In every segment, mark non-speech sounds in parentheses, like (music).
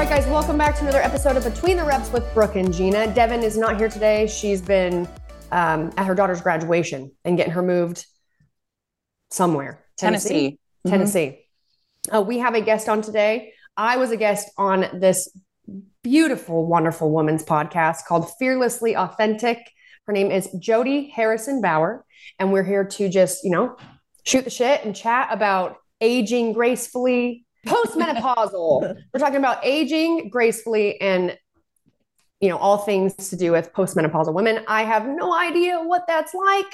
All right, guys, welcome back to another episode of Between the Reps with Brooke and Jeanna. Devin is not here today. She's been um, at her daughter's graduation and getting her moved somewhere. Tennessee. Tennessee. Uh, we have a guest on today. I was a guest on this beautiful, wonderful woman's podcast called Fearlessly Authentic. Her name is Jodi Harrison Bauer, and we're here to just, you know, shoot the shit and chat about aging gracefully, postmenopausal. we're talking about aging gracefully and you know all things to do with postmenopausal women. I have no idea what that's like.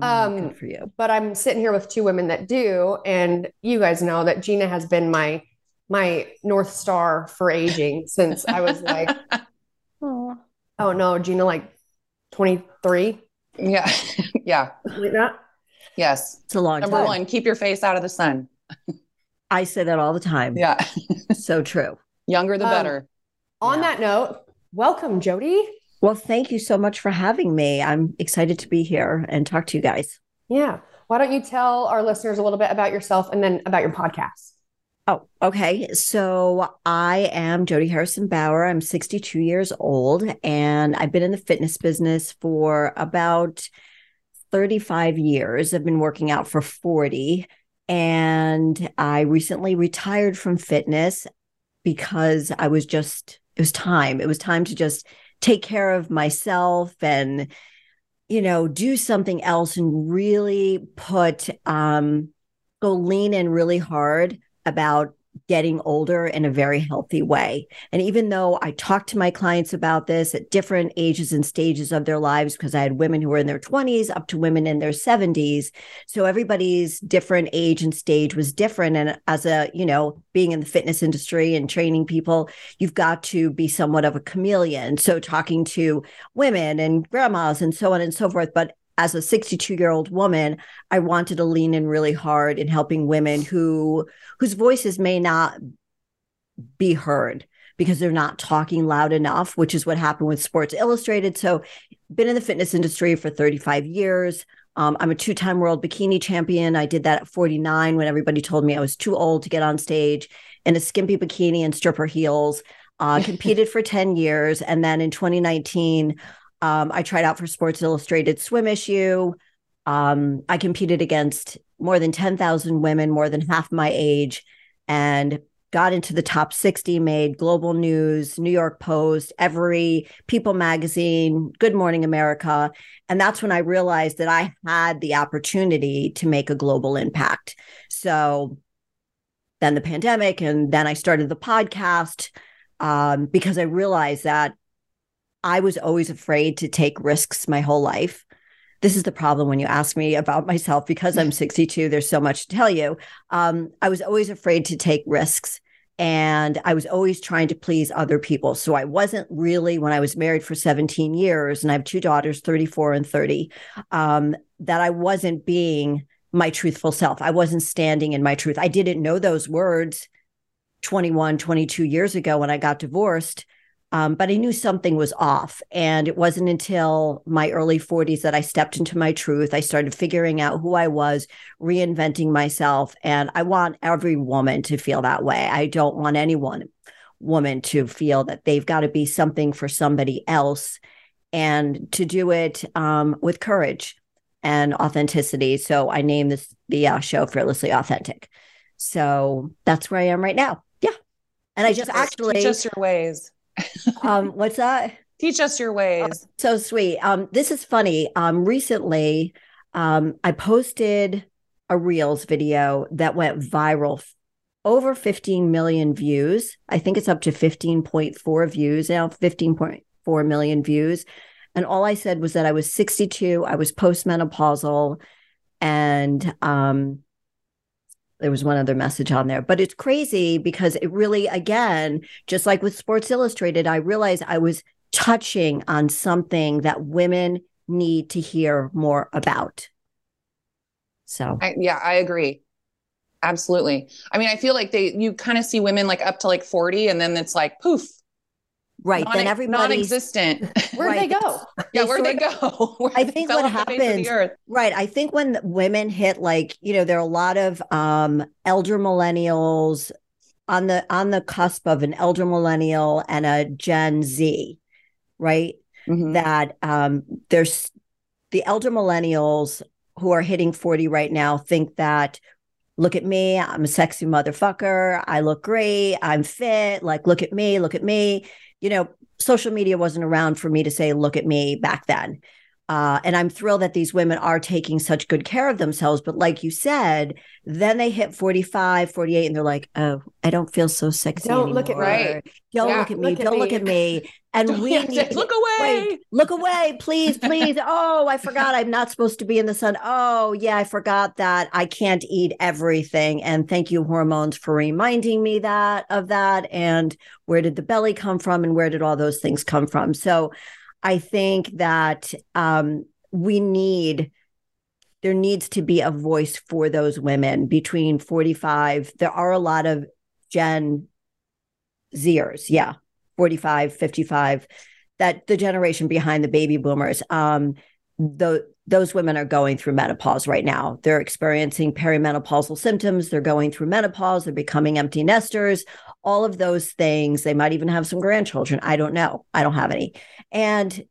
Um, Good for you. but I'm sitting here with two women that do, and you guys know that Jeanna has been my my north star for aging since I was like, (laughs) oh no, Jeanna, like 23, Yeah. (laughs) yeah. like that. Yes. It's a long Number time. one, keep your face out of the sun. (laughs) I say that all the time. Yeah. (laughs) So true. Younger the Um, better. On Yeah. that note, welcome, Jodi. Well, thank you so much for having me. I'm excited to be here and talk to you guys. Yeah. Why don't you tell our listeners a little bit about yourself and then about your podcast? Oh, okay. So I am Jodi Harrison Bauer. I'm 62 years old and I've been in the fitness business for about 35 years. I've been working out for 40 and I recently retired from fitness because I was just, it was time. It was time to just take care of myself and, you know, do something else and really put, um, go lean in really hard about getting older in a very healthy way. And even though I talk to my clients about this at different ages and stages of their lives, because I had women who were in their 20s up to women in their 70s. So everybody's different age and stage was different. And as a, you know, being in the fitness industry and training people, you've got to be somewhat of a chameleon. So talking to women and grandmas and so on and so forth. But as a 62 year old woman, I wanted to lean in really hard in helping women who whose voices may not be heard because they're not talking loud enough, which is what happened with Sports Illustrated. So been in the fitness industry for 35 years. Um, I'm a two time world bikini champion. I did that at 49 when everybody told me I was too old to get on stage in a skimpy bikini and stripper heels. Uh, (laughs) competed for 10 years. And then in 2019, um, I tried out for Sports Illustrated swim issue. Um, I competed against more than 10,000 women, more than half my age, and got into the top 60, made global news, New York Post, every People magazine, Good Morning America. And that's when I realized that I had the opportunity to make a global impact. So then the pandemic, and then I started the podcast um, because I realized that I was always afraid to take risks my whole life. This is the problem when you ask me about (laughs) myself because I'm 62. There's so much to tell you. Um, I was always afraid to take risks and I was always trying to please other people. So I wasn't really, when I was married for 17 years and I have two daughters, 34 and 30, um, that I wasn't being my truthful self. I wasn't standing in my truth. I didn't know those words 21, 22 years ago when I got divorced. Um, but I knew something was off. And it wasn't until my early 40s that I stepped into my truth. I started figuring out who I was, reinventing myself. And I want every woman to feel that way. I don't want anyone woman to feel that they've got to be something for somebody else and to do it um, with courage and authenticity. So I named this the uh, show Fearlessly Authentic. So that's where I am right now. Yeah. And I just us- actually us your ways. Um what's that? (laughs) Teach us your ways. So sweet. Um, this is funny. Um, recently, um, I posted a Reels video that went viral, over 15 million views. I think it's up to 15.4 views now, 15.4 million views. And all I said was that I was 62, I was postmenopausal, and um, there was one other message on there. But it's crazy because it really, again, just like with Sports Illustrated, I realized I was touching on something that women need to hear more about. So, I, yeah, I agree. Absolutely. I mean, I feel like they you kind of see women like up to like 40 and then it's like poof. Right. non- then everybody's non-existent. (laughs) Where'd they go? yeah, where'd they go? (laughs) Where I think what off the face of the happens- Right. I think when women hit like, you know, there are a lot of um elder millennials on the on the cusp of an elder millennial and a Gen Z, right? Mhm. That um there's the elder millennials who are hitting 40 right now think that look at me, I'm a sexy motherfucker, I look great, I'm fit, like look at me, look at me. You know, social media wasn't around for me to say look at me back then. Uh, and I'm thrilled that these women are taking such good care of themselves. But like you said, then they hit 45, 48, and they're like, oh, I don't feel so sexy. Don't look at me. Right. Don't Yeah, look at me. look at don't look me. at me. (laughs) And (laughs) we Yeah, need look away. Wait, look away, please, please. Oh, I forgot I'm not supposed to be in the sun. Oh, yeah, I forgot that I can't eat everything. And thank you, hormones, for reminding me that of that. And where did the belly come from? And where did all those things come from? So I think that um, we need there needs to be a voice for those women between 45 there are a lot of gen zers yeah 45 55 that the generation behind the baby boomers um the those women are going through menopause right now. They're experiencing perimenopausal symptoms. They're going through menopause. They're becoming empty nesters. All of those things. They might even have some grandchildren. I don't know. I don't have any. And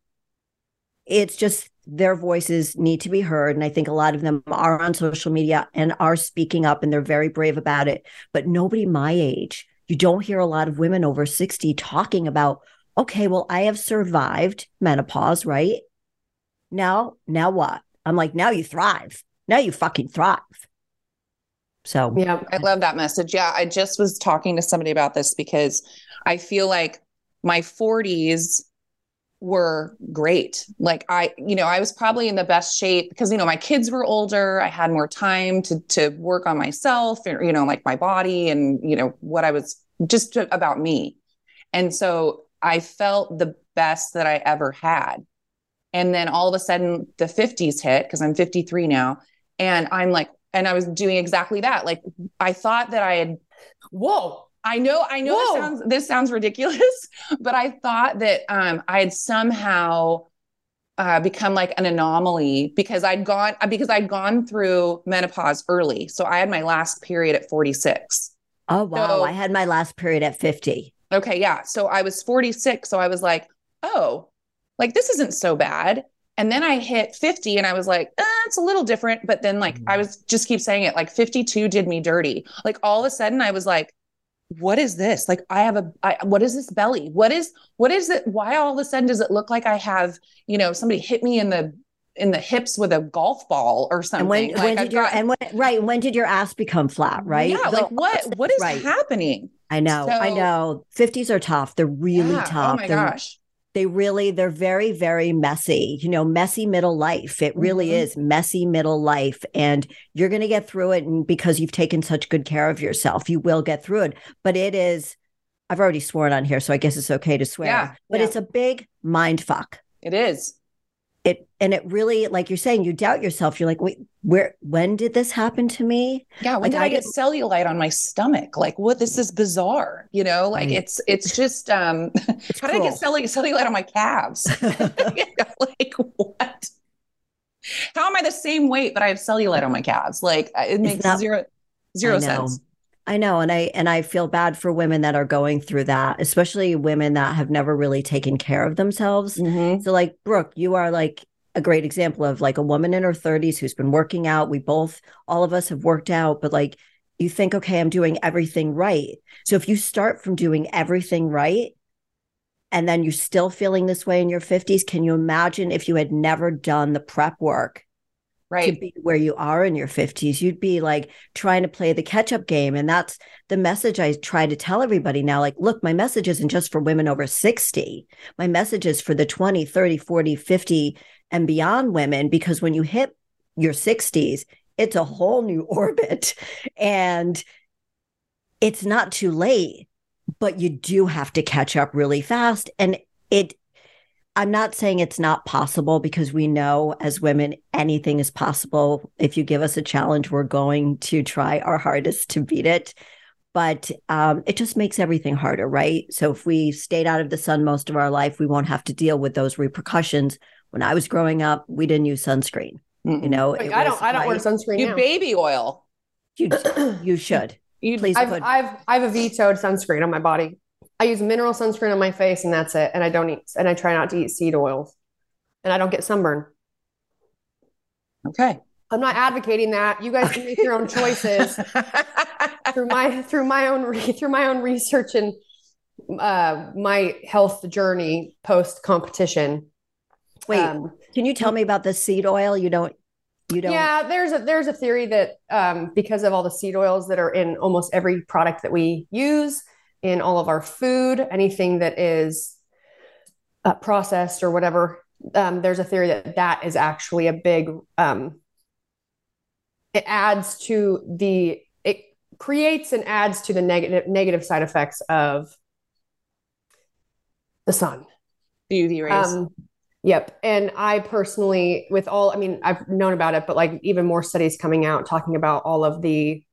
it's just their voices need to be heard. And i think a lot of them are on social media and are speaking up and they're very brave about it. But nobody my age you don't hear a lot of women over 60 talking about okay well i have survived menopause right now now what i'm like now you thrive now you fucking thrive so Yeah. I love that message. Yeah, I just was talking to somebody about this because I feel like my 40s were great. Like I, you know, I was probably in the best shape because you know my kids were older. I had more time to to work on myself, and you know, like my body and you know what I was just about me. And so I felt the best that I ever had. And then all of a sudden the 50s hit because I'm 53 now, and I'm like, and I was doing exactly that. Like I thought that I had Whoa. I know, I know this sounds this sounds ridiculous, (laughs) but I thought that um I had somehow uh, become like an anomaly because I'd gone uh, because I'd gone through menopause early. So I had my last period at 46. Oh wow, So- I had my last period at 50. Okay, yeah. So I was 46. So I was like, oh, like this isn't so bad. And then I hit 50 and I was like, eh, it's a little different. But then, like, I was just keep saying it, like 52 did me dirty. Like, all of a sudden, I was like, what is this? Like, I have a, I, what is this belly? What is, what is it? Why all of a sudden does it look like I have, you know, somebody hit me in the, in the hips with a golf ball or something? And when, like, when I've did your got- and when right when did your ass become flat? Right? Yeah. The Like, what, what is right. happening? I know, I know. 50s are tough. They're really Yeah. tough. Oh my They're- gosh. They really, they're very, very messy. You know, messy middle life. It really Mhm. is messy middle life. And you're going to get through it. And because you've taken such good care of yourself, you will get through it. But it is, I've already sworn on here, so I guess it's okay to swear. Yeah, but yeah. it's a big mind fuck. It is. It, and it really, like you're saying, you doubt yourself. You're like, wait, where, when did this happen to me? Yeah, when Like, did I I, get cellulite on my stomach? Like, what? This is bizarre. You know, like Right. it's it's just um. (laughs) It's how did I get cruel. cellu- cellulite on my calves? (laughs) (laughs) You know, like what? How am I the same weight but I have cellulite on my calves? Like it makes that- zero zero I sense. I know, and I and I feel bad for women that are going through that, especially women that have never really taken care of themselves. Mhm. So, like Brooke, you are like a great example of like a woman in her 30s who's been working out. We both, all of us have worked out, but like you think, okay, I'm doing everything right. So, if you start from doing everything right and then you're still feeling this way in your 50s, can you imagine if you had never done the prep work? right. to be where you are in your 50s. You'd be like trying to play the catch up game. And that's the message I try to tell everybody now. Like, look, my message isn't just for women over 60. My message is for the 20, 30, 40, 50, and beyond women, because when you hit your 60s, it's a whole new (laughs) orbit. And it's not too late, but you do have to catch up really fast. And it, I'm not saying it's not possible because we know as women anything is possible. If you give us a challenge, we're going to try our hardest to beat it. But um, it just makes everything harder, right? So if we stayed out of the sun most of our life, we won't have to deal with those repercussions. When I was growing up, we didn't use sunscreen. You know, Like, I don't. I don't wear sunscreen You now. baby oil. You, (clears throat) you should You please I've, put. I've I've a vetoed sunscreen on my body. I use mineral sunscreen on my face, and that's it. And I don't eat. And I try not to eat seed oils, and I don't get sunburn. okay. I'm not advocating that. You guys can make your own choices (laughs) through my through my own re, through my own research and uh, my health journey post competition. Wait, Um, can you tell me about the seed oil? You don't. You don't. Yeah, there's a there's a theory that um, because of all the seed oils that are in almost every product that we use in all of our food, anything that is uh, processed or whatever, um, there's a theory that that is actually a big. Um, it adds to the it creates and adds to the negative negative side effects of the sun. the UV rays. Um, yep. And I personally, with all, I mean, I've known about it, but like even more studies coming out talking about all of the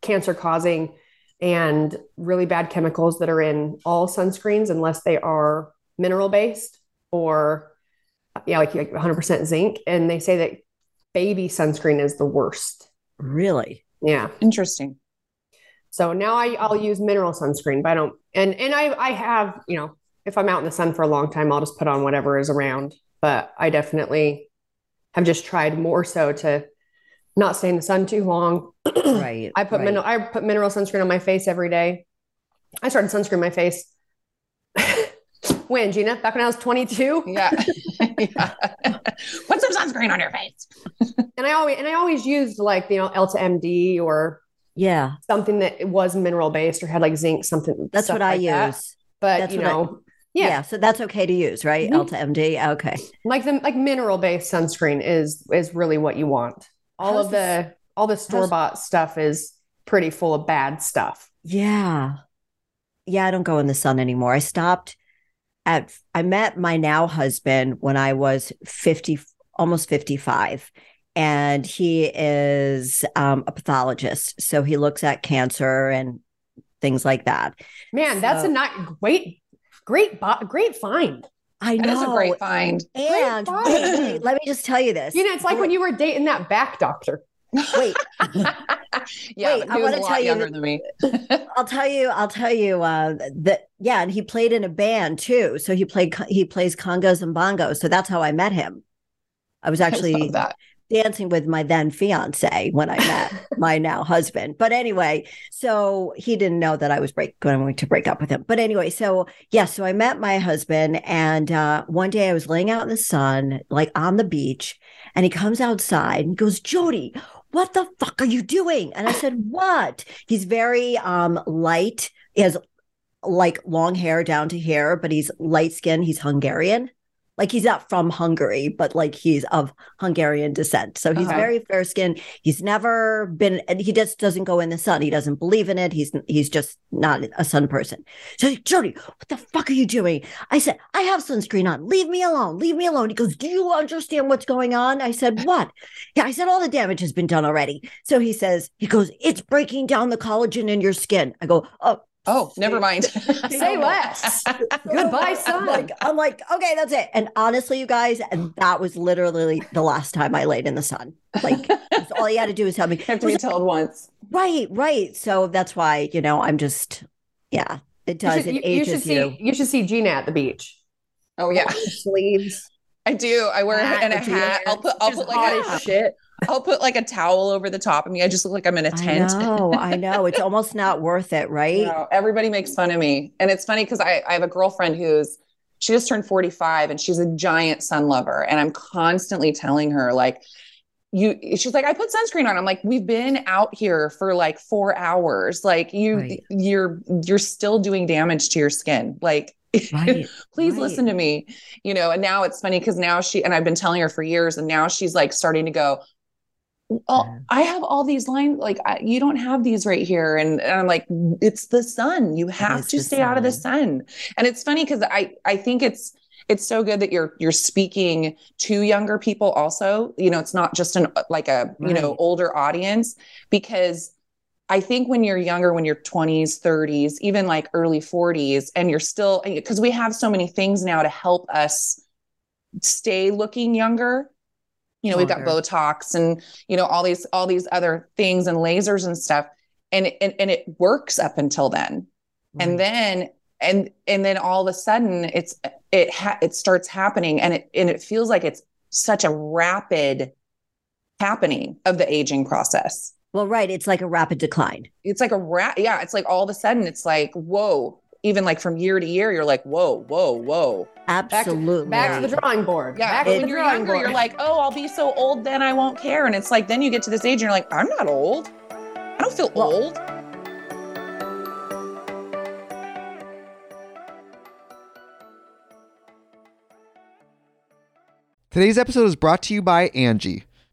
cancer causing and really bad chemicals that are in all sunscreens, unless they are mineral based or, yeah, like, like 100% zinc. And they say that baby sunscreen is the worst. Really. Yeah. Interesting. So now I, I'll use mineral sunscreen, but I don't, and, and I, I have, you know, if I'm out in the sun for a long time, I'll just put on whatever is around. But I definitely have just tried more so to not stay in the sun too long. (clears throat) Right. I put right. mineral, I put mineral sunscreen on my face every day. I started sunscreen my face. (laughs) when Jeanna? Back when I was 22. Yeah. (laughs) yeah. (laughs) Put some sunscreen on your face. And I always and I always used like, you know, Elta MD or Yeah, something that was mineral based or had like zinc, something. that's what I like that. use. But That's you I- know, Yeah. yeah, so that's okay to use, right? Mhm. Elta MD. Okay. like the like mineral based sunscreen is is really what you want. All How's of the all the store bought stuff is pretty full of bad stuff. Yeah. Yeah, I don't go in the sun anymore. I stopped at I met my now husband when I was 50 almost 55 and he is um, a pathologist. So he looks at cancer and things like that. Man, that's a not great, great, bo- great find. I That is a know. great find. And (clears throat) find. wait, wait, let me just tell you this. You know, it's like when you were dating that back doctor. (laughs) wait, (laughs) yeah, Wait, I wanna tell you younger than me. (laughs) I'll tell you, I'll tell you uh that yeah, and he played in a band too. So he played he plays congos and bongos. So that's how I met him. I was I actually love that. Dancing with my then fiance when I met (laughs) my now husband. But anyway, so he didn't know that I was break, going to break up with him. But anyway, so yeah, so I met my husband, and uh, one day I was laying out in the sun, like on the beach, and he comes outside and he goes, Jodi. What the fuck are you doing? And I said, (laughs) What? He's very um light. He has like long hair down to here, but he's light skinned. He's Hungarian. Like he's not from Hungary, but like he's of Hungarian descent. So he's very fair skinned. He's never been, and he just doesn't go in the sun. He doesn't believe in it. He's he's just not a sun person. So Jodi, what the fuck are you doing? I said, I have sunscreen on. Leave me alone. Leave me alone. He goes, Do you understand what's going on? I said, What? Yeah, I said, All the damage has been done already. So he says, He goes, It's breaking down the collagen in your skin. I go, Oh, Oh, never mind. (laughs) Say less. (laughs) Goodbye, sun. I'm like, I'm like, okay, that's it. And honestly, you guys, and that was literally the last time I laid in the sun. Like, all you had to do was tell me. (laughs) have to be told once. Right, right. So that's why, you know, I'm just, yeah, it You does. should, it you, you should ages see you. you should see Jeanna at the beach. Oh yeah, Sleeves. I do. I wear Hat, and a a hat. I'll put I'll She's put like a shit. I'll put like a towel over the top of me. I just look like I'm in a tent. I know, I (laughs) know. It's almost not worth it, right? No, everybody makes fun of me. And it's funny because I, I have a girlfriend who's she just turned 45 and she's a giant sun lover. And I'm constantly telling her, like, you she's like, I put sunscreen on. I'm like, we've been out here for like four hours. Like you Right. you're you're still doing damage to your skin. Like Right. (laughs) please right. listen to me. You know, and now it's funny because now she and I've been telling her for years, and now she's like starting to go, Yeah. I have all these lines. Like I, you don't have these right here, and, and I'm like, it's the sun. You have to stay out of the sun. And it's funny because I I think it's it's so good that you're you're speaking to younger people also. You know, it's not just an like a you know older audience because I think when you're younger, when you're 20s, 30s, even like early 40s, and you're still because we have so many things now to help us stay looking younger. You know, we've got Botox and you know all these all these other things and lasers and stuff, and and and it works up until then, and mm-hmm. then and and then all of a sudden it's it ha- it starts happening, and it and it feels like it's such a rapid happening of the aging process Well, right. It's like a rapid decline. it's like a rat. Yeah, it's like all of a sudden it's like, whoa. Even like from year to year, you're like, whoa, whoa, whoa. Back to, Absolutely. back to the drawing board. Yeah. Back but when you're younger, board. you're like, oh, I'll be so old, then I won't care. And it's like, then you get to this age and you're like, I'm not old. I don't feel Well- old. Today's episode is brought to you by Angie.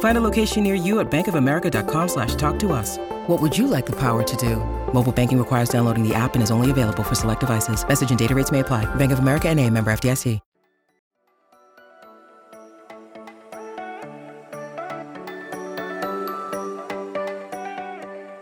Find a location near you at bankofamerica.com slash talk to us. What would you like the power to do? Mobile banking requires downloading the app and is only available for select devices. Message and data rates may apply. Bank of America and a member FDIC.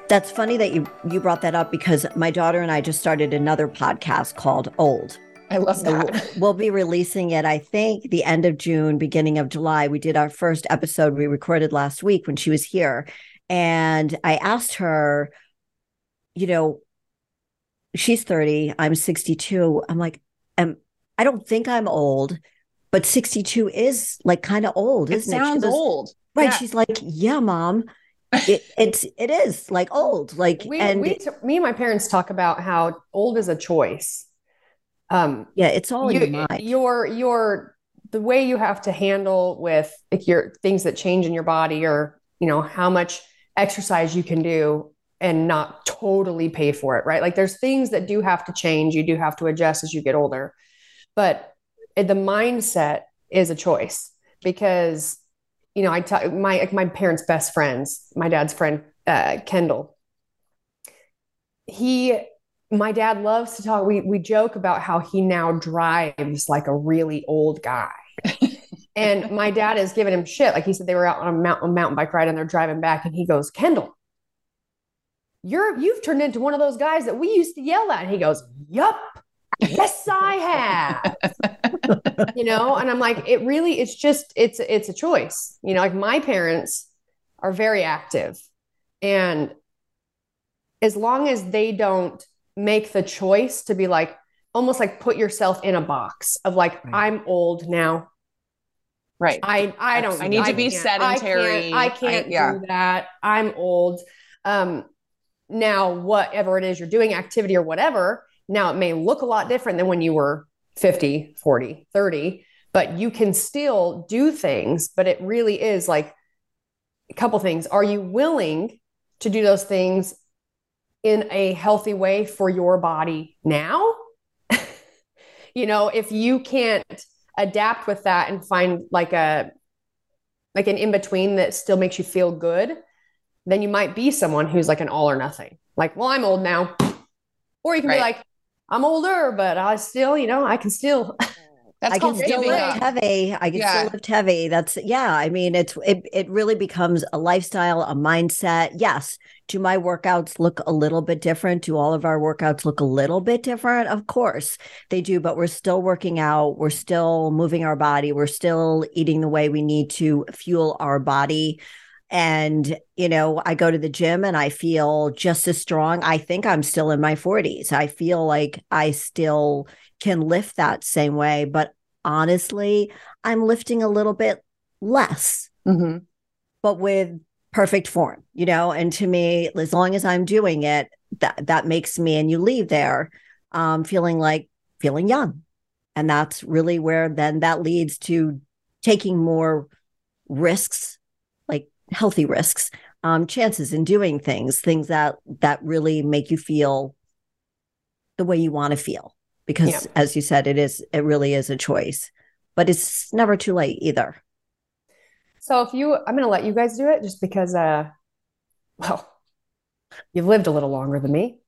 That's funny that you you brought that up because my daughter and I just started another podcast called Old. I love that. (laughs) we'll, be releasing it, I think, the end of June, beginning of July. We did our first episode we recorded last week when she was here. And I asked her, you know, she's 30, I'm 62. I'm like, um, I don't think I'm old, but 62 is like kind of old, It isn't it? Sounds goes, old. Right. Yeah. She's like, yeah, mom. It, (laughs) it's it is like old. Like We, and we t- me and my parents talk about how old is a choice. Um, yeah, it's all in you, your mind. your your the way you have to handle with like your things that change in your body or you know how much exercise you can do and not totally pay for it right like there's things that do have to change you do have to adjust as you get older but the mindset is a choice because you know i tell my like my parents best friends my dad's friend uh, kendall he my dad loves to talk we we joke about how he now drives like a really old guy. (laughs) And my dad is giving him shit. Like he said they were out on a mountain, mountain bike ride and they're driving back and he goes kendall you're you've turned into one of those guys that we used to yell at. And he goes yup. Yes i have. You know? And i'm like it really it's just it's it's a choice. You know like my parents are very active and as long as they don't make the choice to be like almost like put yourself in a box of like i'm old now Right. i i don't I need to be sedentary. i I- can't, I can't yeah. do that i'm old um now whatever it is you're doing activity or whatever now it may look a lot different than when you were 50 40 30 but you can still do things but it really is like a couple things are you willing to do those things in a healthy way for your body now. (laughs) You know if you can't adapt with that and find like a like an in between that still makes you feel good then you might be someone who's like an all or nothing. Like well i'm old now. Or you can be like i'm older but i still you know i can still (laughs) That's I can still lift heavy. I can Yeah. still lift heavy. That's yeah. I mean, it's it it really becomes a lifestyle, a mindset. Yes. Do my workouts look a little bit different? Do all of our workouts look a little bit different? Of course they do, but we're still working out. We're still moving our body. We're still eating the way we need to fuel our body. And, you know, I go to the gym and I feel just as strong. I think I'm still in my 40s. I feel like I still can lift that same way. But honestly, I'm lifting a little bit less, Mhm. but with perfect form, you know? And to me, as long as I'm doing it, that that makes me and you leave there um feeling like feeling young. And that's really where then that leads to taking more risks, like healthy risks, um, chances in doing things, things that that really make you feel the way you want to feel because Yeah. as you said it is it really is a choice but it's never too late either So if you, I'm going to let you guys do it just because, uh, well, you've lived a little longer than me.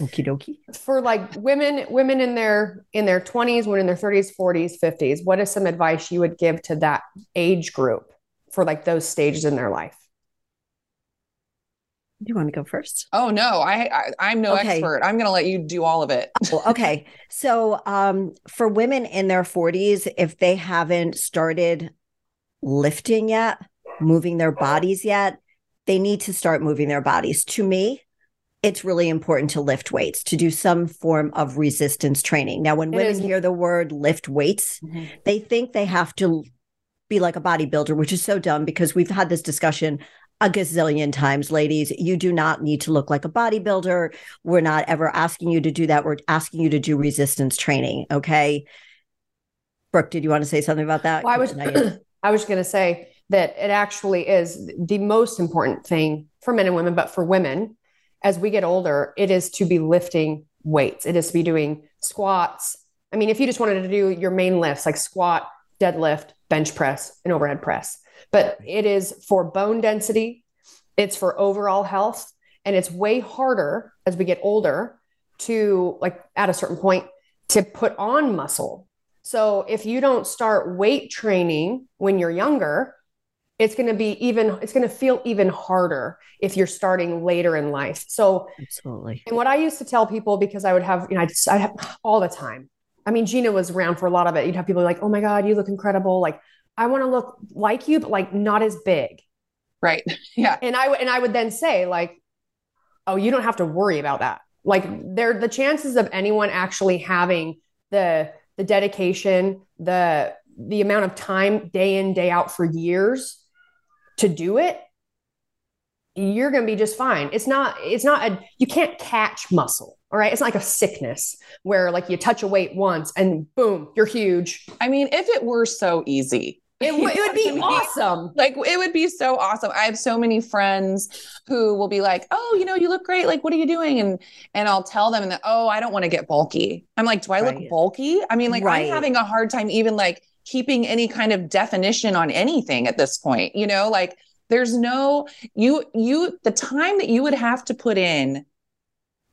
okie dokie For like women, women in their in their 20s, women in their 30s, 40s, 50s, what is some advice you would give to that age group for like those stages in their life? You want to go first Oh no, I, I I'm no Okay. expert. I'm gonna let you do all of it. well, okay so um for women in their 40s if they haven't started lifting yet moving their bodies yet they need to start moving their bodies to me it's really important to lift weights to do some form of resistance training now when It women is. hear the word lift weights they think they have to be like a bodybuilder, which is so dumb because we've had this discussion a gazillion times, ladies. You do not need to look like a bodybuilder. We're not ever asking you to do that. We're asking you to do resistance training. Okay. Brooke, did you want to say something about that? Well, I was, (clears throat) I was going to say that it actually is the most important thing for men and women, but for women, as we get older, it is to be lifting weights. It is to be doing squats. I mean, if you just wanted to do your main lifts like squat, deadlift, bench press, and overhead press, but it is for bone density, it's for overall health, and it's way harder as we get older to like at a certain point to put on muscle. So if you don't start weight training when you're younger, it's going to be even it's going to feel even harder if you're starting later in life. So absolutely. and what i used to tell people because i would have you know i just i have all the time. I mean Jeanna was around for a lot of it. You'd have people like oh my god you look incredible. Like i want to look like you but like not as big. Right. (laughs) Yeah. And i would and i would then say like oh you don't have to worry about that. Like there the chances of anyone actually having the the dedication the the amount of time day in day out for years to do it you're going to be just fine. It's not it's not a you can't catch muscle all right? It's not like a sickness where like you touch a weight once and boom you're huge. I mean if it were so easy it, w- it would be (laughs) awesome. Like it would be so awesome. I have so many friends who will be like, "Oh, you know, you look great. Like, what are you doing?" And and I'll tell them, and "Oh, I don't want to get bulky." I'm like, "Do I right. look bulky?" I mean, like right. I'm having a hard time even like keeping any kind of definition on anything at this point. You know, like there's no you you the time that you would have to put in,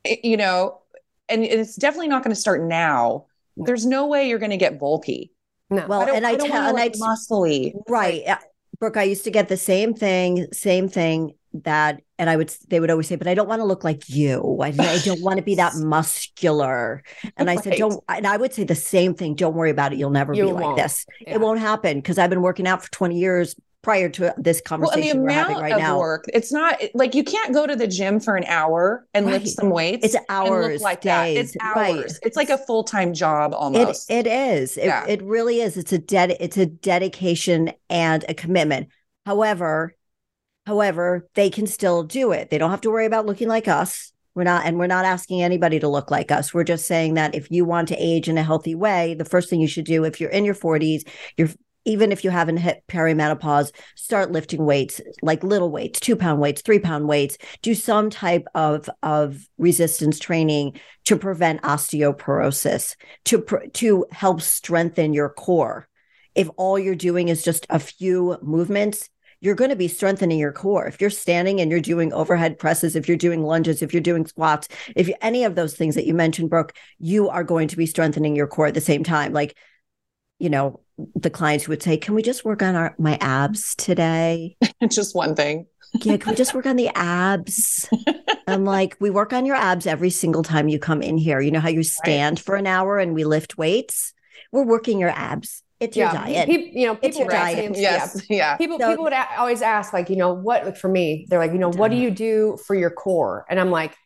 eh, you know, and it's definitely not going to start now. There's no way you're going to get bulky. No. Well, I and I, I tell and I muscly. Right. Like, Brooke, I used to get the same thing, same thing that, and I would, they would always say, but I don't want to look like you. I, I don't want to be that (laughs) muscular. And I right. said, don't, and I would say the same thing. Don't worry about it. You'll never you be won't. like this. Yeah. It won't happen because I've been working out for 20 years prior to this conversation well, we're having right now. Work, it's not like you can't go to the gym for an hour and right. lift some weights. It's hours, like days. That. It's hours. Right. It's like a full time job almost. It, it is. Yeah. It, it really is. It's a dead. It's a dedication and a commitment. However, however, they can still do it. They don't have to worry about looking like us. We're not, and we're not asking anybody to look like us. We're just saying that if you want to age in a healthy way, the first thing you should do if you're in your 40s, you're even if you haven't hit perimenopause, start lifting weights, like little weights, two pound weights, three pound weights. Do some type of of resistance training to prevent osteoporosis, to to help strengthen your core. If all you're doing is just a few movements, you're going to be strengthening your core. If you're standing and you're doing overhead presses, if you're doing lunges, if you're doing squats, if you, any of those things that you mentioned, Brooke, you are going to be strengthening your core at the same time. Like, you know, the clients would say, "Can we just work on our my abs today?" (laughs) just one thing. yeah, can we just work on the (laughs) abs? I'm like, we work on your abs every single time you come in here. You know how you stand right. for an hour and we lift weights? We're working your abs. It's yeah. your diet. People, you know, people it's your diet. Yes. Yeah. yeah. People, so, people would a- always ask, like, you know, what, like for me, they're like, you know, what do you do for your core? And I'm like,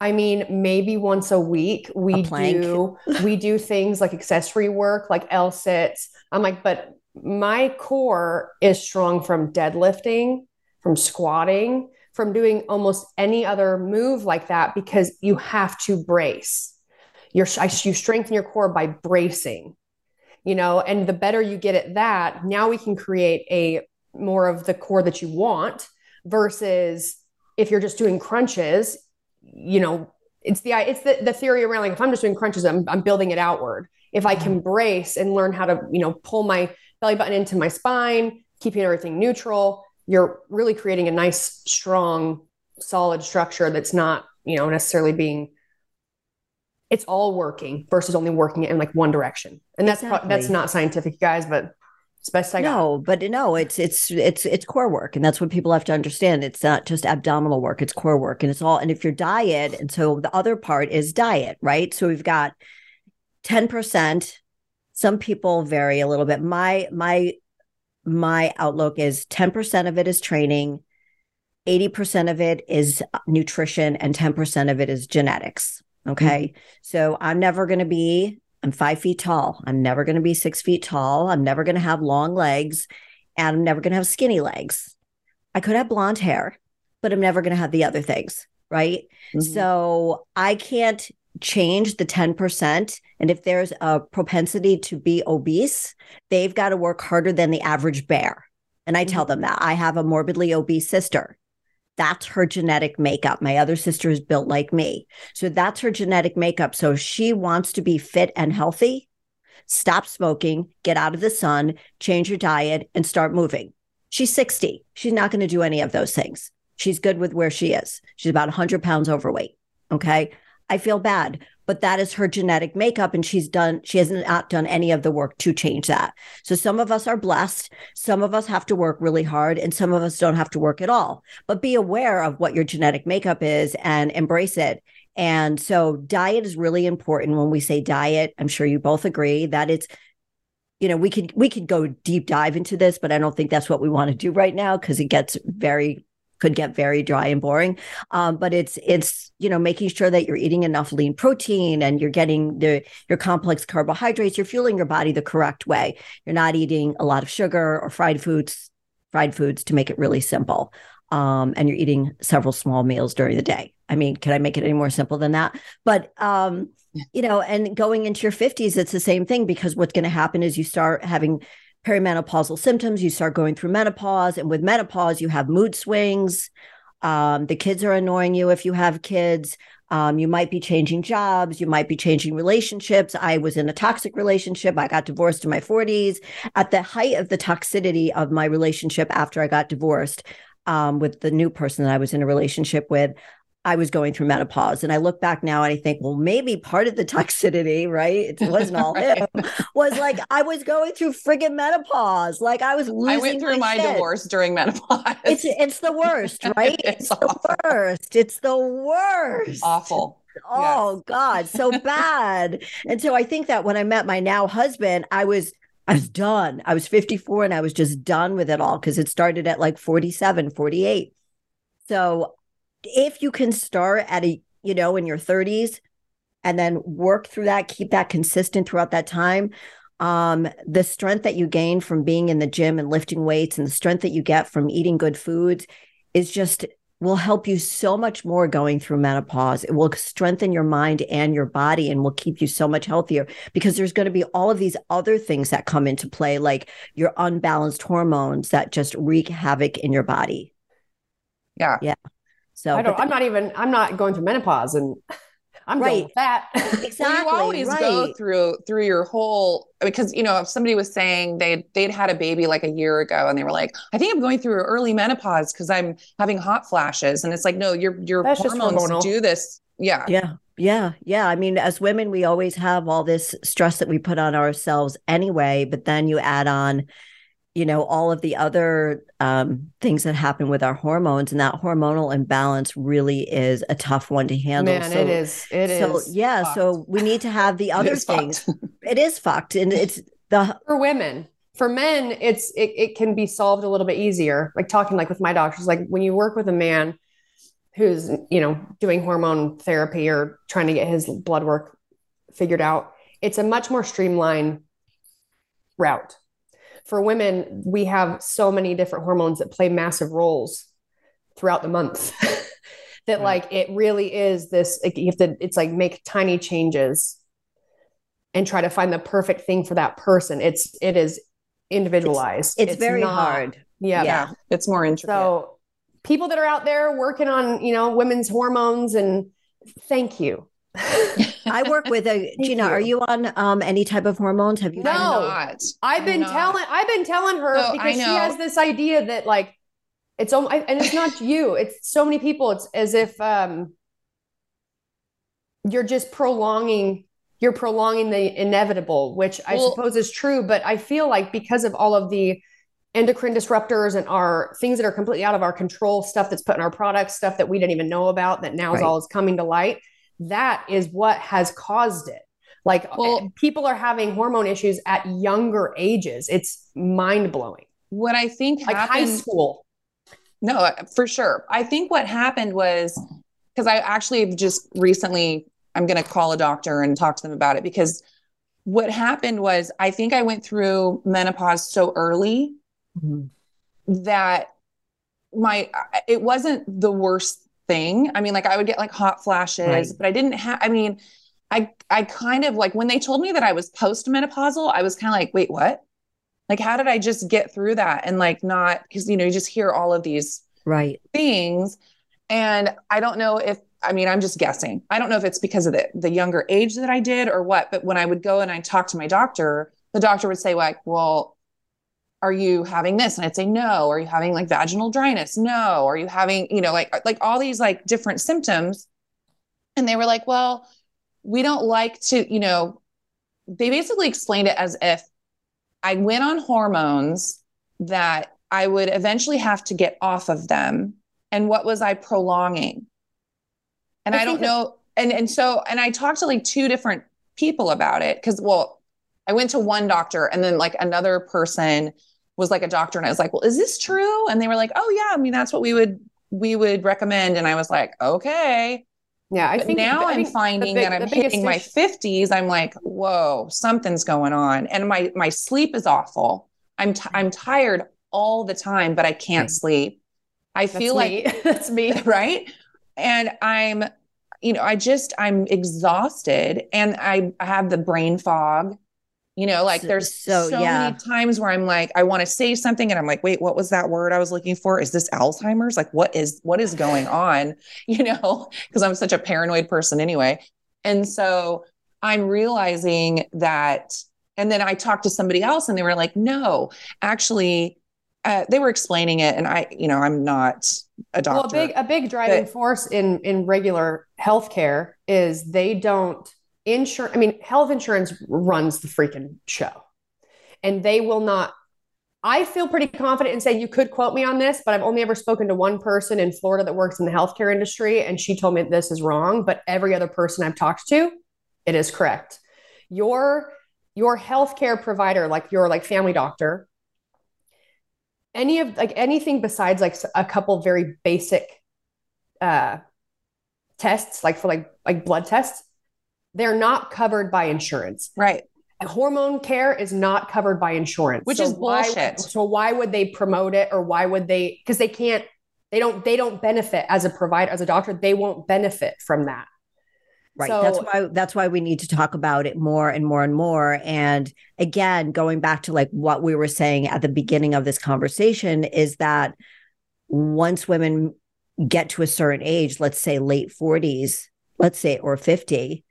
I mean, maybe once a week we a do we do things like accessory work, like L sits. I'm like, but my core is strong from deadlifting, from squatting, from doing almost any other move like that because you have to brace. You're, you strengthen your core by bracing, you know, and the better you get at that, now we can create a more of the core that you want versus if you're just doing crunches, you know, it's the it's the, the theory around like if I'm just doing crunches, I'm, I'm building it outward. If I can mm-hmm. brace and learn how to, you know, pull my belly button into my spine, keeping everything neutral, you're really creating a nice, strong, solid structure that's not, you know, necessarily being it's all working versus only working in like one direction. And that's exactly. pro- that's not scientific, guys, but it's best I got. No, but no, it's it's it's it's core work, and that's what people have to understand. It's not just abdominal work; it's core work, and it's all. And if your diet, and so the other part is diet, right? So we've got ten percent. Some people vary a little bit. My my my outlook is ten percent of it is training, eighty percent of it is nutrition, and ten percent of it is genetics. Okay, mm-hmm. so I'm never going to be I'm five feet tall. I'm never going to be six feet tall. I'm never going to have long legs and I'm never going to have skinny legs. I could have blonde hair, but I'm never going to have the other things. Right. Mm-hmm. So I can't change the 10%. And if there's a propensity to be obese, they've got to work harder than the average bear. And I mm-hmm. tell them that I have a morbidly obese sister That's her genetic makeup. My other sister is built like me. So that's her genetic makeup. So she wants to be fit and healthy, stop smoking, get out of the sun, change your diet, and start moving. She's 60. She's not going to do any of those things. She's good with where she is. She's about 100 pounds overweight. Okay. I feel bad, but that is her genetic makeup. And she's done, she has not done any of the work to change that. So some of us are blessed. Some of us have to work really hard, and some of us don't have to work at all. But be aware of what your genetic makeup is and embrace it. And so diet is really important when we say diet. I'm sure you both agree that it's you know we could we could go deep dive into this but i don't think that's what we want to do right now because it gets very could get very dry and boring. Um, but it's it's you know making sure that you're eating enough lean protein and you're getting the your complex carbohydrates you're fueling your body the correct way. You're not eating a lot of sugar or fried foods fried foods to make it really simple. Um, and you're eating several small meals during the day. I mean can i make it any more simple than that? But um, you know, and going into your 50s, it's the same thing because what's going to happen is you start having perimenopausal symptoms, you start going through menopause. And with menopause, you have mood swings. Um, the kids are annoying you if you have kids. Um, you might be changing jobs. You might be changing relationships. I was in a toxic relationship. I got divorced in my 40s. At the height of the toxicity of my relationship after I got divorced um, with the new person that I was in a relationship with, I was going through menopause. And I look back now and I think, well, maybe part of the toxicity, right? It wasn't all right. (laughs) him, was like I was going through friggin' menopause. Like I was losing. I went through my, my divorce during menopause. It's it's the worst, (laughs) right? it's, it's the worst. It's the worst. Awful. Oh yes. God, so bad. and so I think that when I met my now husband, I was I was done. I was 54 and I was just done with it all because it started at like 47, 48. So if you can start at a, you know, in your 30s and then work through that, keep that consistent throughout that time. Um, the strength that you gain from being in the gym and lifting weights and the strength that you get from eating good foods is just will help you so much more going through menopause. It will strengthen your mind and your body and will keep you so much healthier because there's going to be all of these other things that come into play, like your unbalanced hormones that just wreak havoc in your body. Yeah. Yeah. So I don't, I'm not even, I'm not going through menopause and I'm right. that. Exactly. well, you always right. go through, through your whole, because, you know, if somebody was saying they they'd had a baby like a year ago and they were like, I think I'm going through early menopause because I'm having hot flashes. And it's like, no, your, your That's hormones do this. Yeah. Yeah. Yeah. Yeah. I mean, as women, we always have all this stress that we put on ourselves anyway, but then you add on, you know all of the other um, things that happen with our hormones and that hormonal imbalance really is a tough one to handle. Man, so, it is. It so is yeah fucked. so we need to have the (laughs) other things. It is fucked and it's the for women. For men it's it, it can be solved a little bit easier. Like talking like with my doctors like when you work with a man who's you know doing hormone therapy or trying to get his blood work figured out it's a much more streamlined route for women, we have so many different hormones that play massive roles throughout the month (laughs) that right. like it really is this like, you have to it's like make tiny changes and try to find the perfect thing for that person. It's it is individualized. It's, it's, it's very not, hard. Yeah. Yeah. It's more intricate. So people that are out there working on, you know, women's hormones and thank you. I work with a (laughs) Jeanna. You. Are you on um, any type of hormones? Have you? No, not. I've been telling. I've been telling her no, because she has this idea that like it's and it's not (laughs) you. It's so many people. It's as if um, you're just prolonging. You're prolonging the inevitable, which I well, suppose is true. But I feel like because of all of the endocrine disruptors and our things that are completely out of our control, stuff that's put in our products, stuff that we didn't even know about that now right. is all is coming to light that is what has caused it. Like well, people are having hormone issues at younger ages. It's mind blowing. What I think like happened, high school. No, uh, for sure. I think what happened was because I actually just recently I'm going to call a doctor and talk to them about it because what happened was I think I went through menopause so early mm-hmm. that my it wasn't the worst thing. I mean, like I would get like hot flashes, right. but I didn't have, I mean, I, I kind of like when they told me that I was postmenopausal, I was kind of like, wait, what? Like, how did I just get through that? And like, not because, you know, you just hear all of these right things. And I don't know if I mean, I'm just guessing. I don't know if it's because of the, the younger age that I did or what, but when I would go and I talk to my doctor, the doctor would say, like, well, are you having this? And I'd say, no. Are you having like vaginal dryness? No. Are you having, you know, like, like all these like different symptoms? And they were like, well, we don't like to, you know, they basically explained it as if I went on hormones that I would eventually have to get off of them. And what was I prolonging? And I, I don't know. And and so and I talked to like two different people about it because well, I went to one doctor and then like another person was like a doctor and I was like, well, is this true? And they were like, oh yeah, I mean that's what we would we would recommend. And I was like, okay. Yeah, I but think now I'm finding big, that I'm hitting my 50s. I'm like, whoa, something's going on, and my my sleep is awful. I'm t- I'm tired all the time, but I can't sleep. I That's feel me. like (laughs) that's me, (laughs) right? And I'm, you know, I just I'm exhausted, and I, I have the brain fog. You know, like there's so, so yeah. many times where I'm like, I want to say something, and I'm like, wait, what was that word I was looking for? Is this Alzheimer's? Like, what is what is going on? (laughs) You know, because I'm such a paranoid person anyway, and so I'm realizing that. And then I talked to somebody else, and they were like, no, actually uh, they were explaining it, and I, you know, I'm not a doctor. Well, a big a big driving but, force in in regular healthcare is they don't insure. I mean, health insurance runs the freaking show, and they will not. I feel pretty confident in saying you could quote me on this, but I've only ever spoken to one person in Florida that works in the healthcare industry, and she told me this is wrong. But every other person I've talked to, it is correct. Your your healthcare provider, like your like family doctor, any of like anything besides like a couple very basic uh tests like for like like blood tests they're not covered by insurance. Right. Hormone care is not covered by insurance. Which so is bullshit. why, so why would they promote it or why would they because they can't they don't they don't benefit as a provider as a doctor. They won't benefit from that. Right. So, that's why that's why we need to talk about it more and more and more. And again, going back to like what we were saying at the beginning of this conversation is that once women get to a certain age, let's say late 40s, let's say or 50,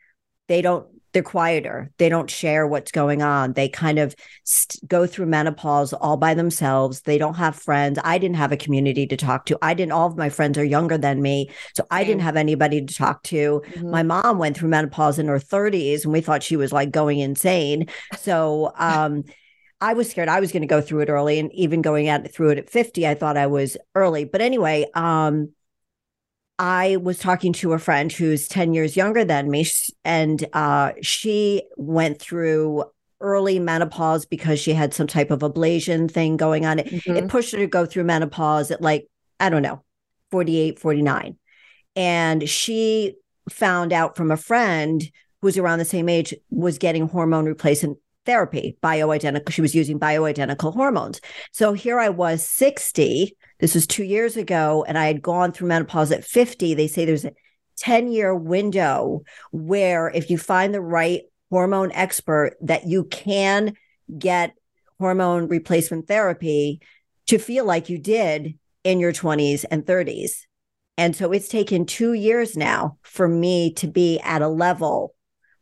they don't they're quieter. They don't share what's going on. They kind of st- go through menopause all by themselves. They don't have friends. I didn't have a community to talk to. I didn't, all of my friends are younger than me. So I didn't have anybody to talk to. Mm-hmm. My mom went through menopause in her 30s and we thought she was like going insane. So, um, I was scared I was going to go through it early and even going at through it at 50 I thought I was early but anyway um I was talking to a friend who's 10 years younger than me, and uh, she went through early menopause because she had some type of ablation thing going on. It, mm-hmm. it pushed her to go through menopause at like, I don't know, 48, 49. And she found out from a friend who's around the same age was getting hormone replacement therapy, bioidentical. She was using bioidentical hormones. So here I was 60 this was two years ago, and I had gone through menopause at 50. They say there's a 10 year window where if you find the right hormone expert, that you can get hormone replacement therapy to feel like you did in your 20s and 30s. And so it's taken two years now for me to be at a level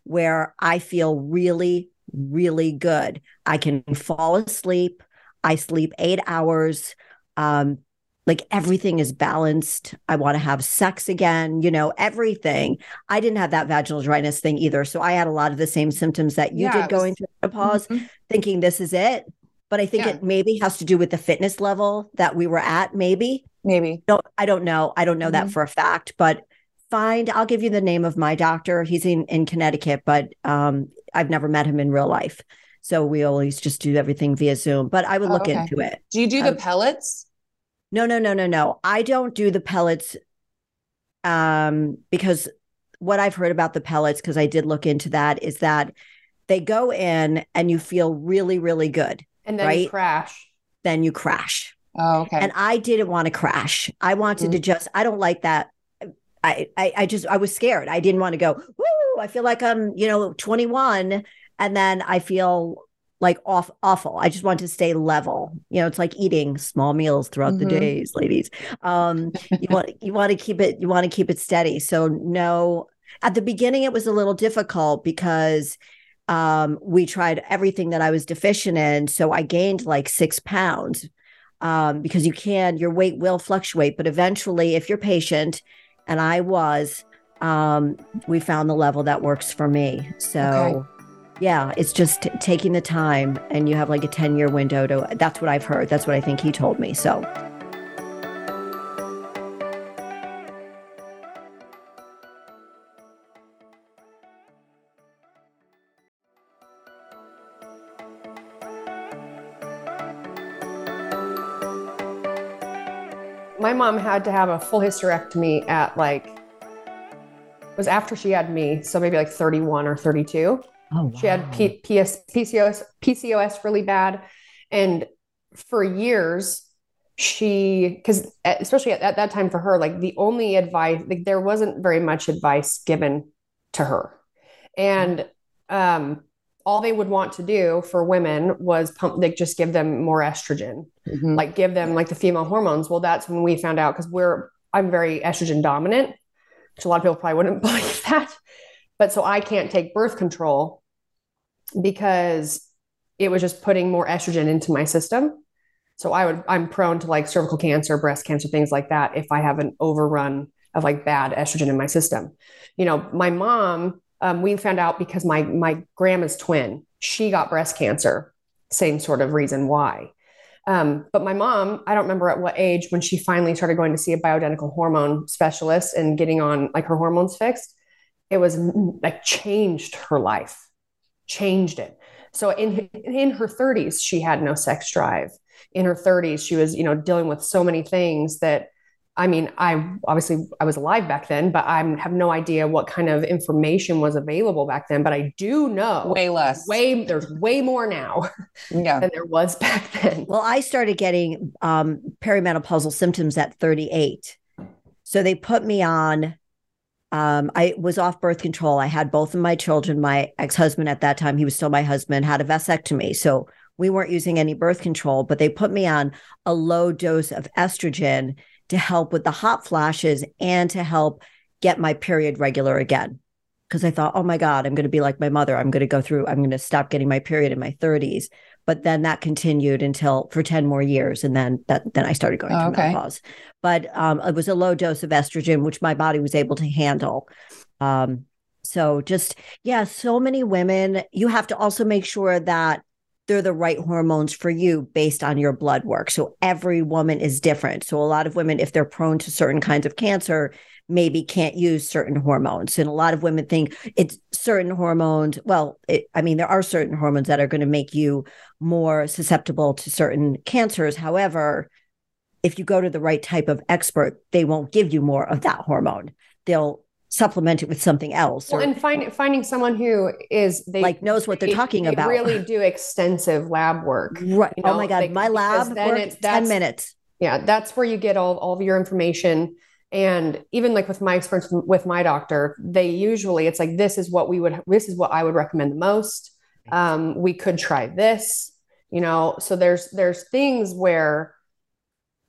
where I feel really, really good. I can fall asleep. I sleep eight hours. Um, like everything is balanced. I want to have sex again, you know, everything. I didn't have that vaginal dryness thing either. So I had a lot of the same symptoms that you yeah, did going was, through menopause, mm-hmm. thinking this is it. But I think yeah. it maybe has to do with the fitness level that we were at, maybe. Maybe. No, I don't know. I don't know mm-hmm. that for a fact, but find I'll give you the name of my doctor. He's in, in Connecticut, but um, I've never met him in real life. So we always just do everything via Zoom. But I would oh, look okay. into it. Do you do the um, pellets? No, no, no, no, no. I don't do the pellets um, because what I've heard about the pellets, because I did look into that, is that they go in and you feel really, really good. And then right? you crash. Then you crash. Oh, okay. And I didn't want to crash. I wanted mm-hmm. to just, I don't like that. I, I, I just, I was scared. I didn't want to go, woo, I feel like I'm, you know, 21. And then I feel like off awful. I just want to stay level. You know, it's like eating small meals throughout mm-hmm. the days, ladies. Um, you want you want to keep it you want to keep it steady. So no, at the beginning it was a little difficult because um, we tried everything that I was deficient in. So I gained like six pounds um, because you can, your weight will fluctuate. But eventually, if you're patient, and I was, um, we found the level that works for me. So. Okay yeah, it's just taking the time and you have like a 10 year window to, that's what I've heard. That's what I think he told me. So. My mom had to have a full hysterectomy at like, it was after she had me. So maybe like 31 or 32 Oh, wow. She had P- PS, PCOS, PCOS really bad. And for years, she, because especially at, at, that time for her, like the only advice, like there wasn't very much advice given to her. And um, all they would want to do for women was pump, like just give them more estrogen, mm-hmm. like give them like the female hormones. Well, that's when we found out because we're, I'm very estrogen dominant, which a lot of people probably wouldn't (laughs) believe that. But so I can't take birth control because it was just putting more estrogen into my system. So I would I'm prone to like cervical cancer, breast cancer, things like that if I have an overrun of like bad estrogen in my system. You know, my mom, um, we found out because my my grandma's twin, she got breast cancer. Same sort of reason why. Um, but my mom, I don't remember at what age when she finally started going to see a bioidentical hormone specialist and getting on like her hormones fixed it was like changed her life, changed it. So in in her 30s, she had no sex drive. In her 30s, she was, you know, dealing with so many things that I mean, I obviously I was alive back then, but I have no idea what kind of information was available back then. But I do know way less. Way there's way more now (laughs) yeah. than there was back then. Well, I started getting um, perimenopausal symptoms at 38. So they put me on um, I was off birth control. I had both of my children. My ex husband at that time, he was still my husband, had a vasectomy. So we weren't using any birth control, but they put me on a low dose of estrogen to help with the hot flashes and to help get my period regular again. Because I thought, oh my God, I'm going to be like my mother. I'm going to go through, I'm going to stop getting my period in my 30s but then that continued until for 10 more years and then that then i started going through okay. menopause. But um, it was a low dose of estrogen which my body was able to handle. Um, so just yeah so many women you have to also make sure that they're the right hormones for you based on your blood work. So every woman is different. So a lot of women if they're prone to certain kinds of cancer maybe can't use certain hormones. And a lot of women think it's certain hormones. Well, it, I mean, there are certain hormones that are going to make you more susceptible to certain cancers. However, if you go to the right type of expert, they won't give you more of that hormone. They'll supplement it with something else. Well, or, and find, finding someone who is they like knows what they're they, talking they about. Really do extensive lab work. Right. You know, oh my god, my lab then work ten minutes. Yeah, that's where you get all all of your information and even like with my experience with my doctor they usually it's like this is what we would this is what i would recommend the most. Um, we could try this you know? So there's there's things where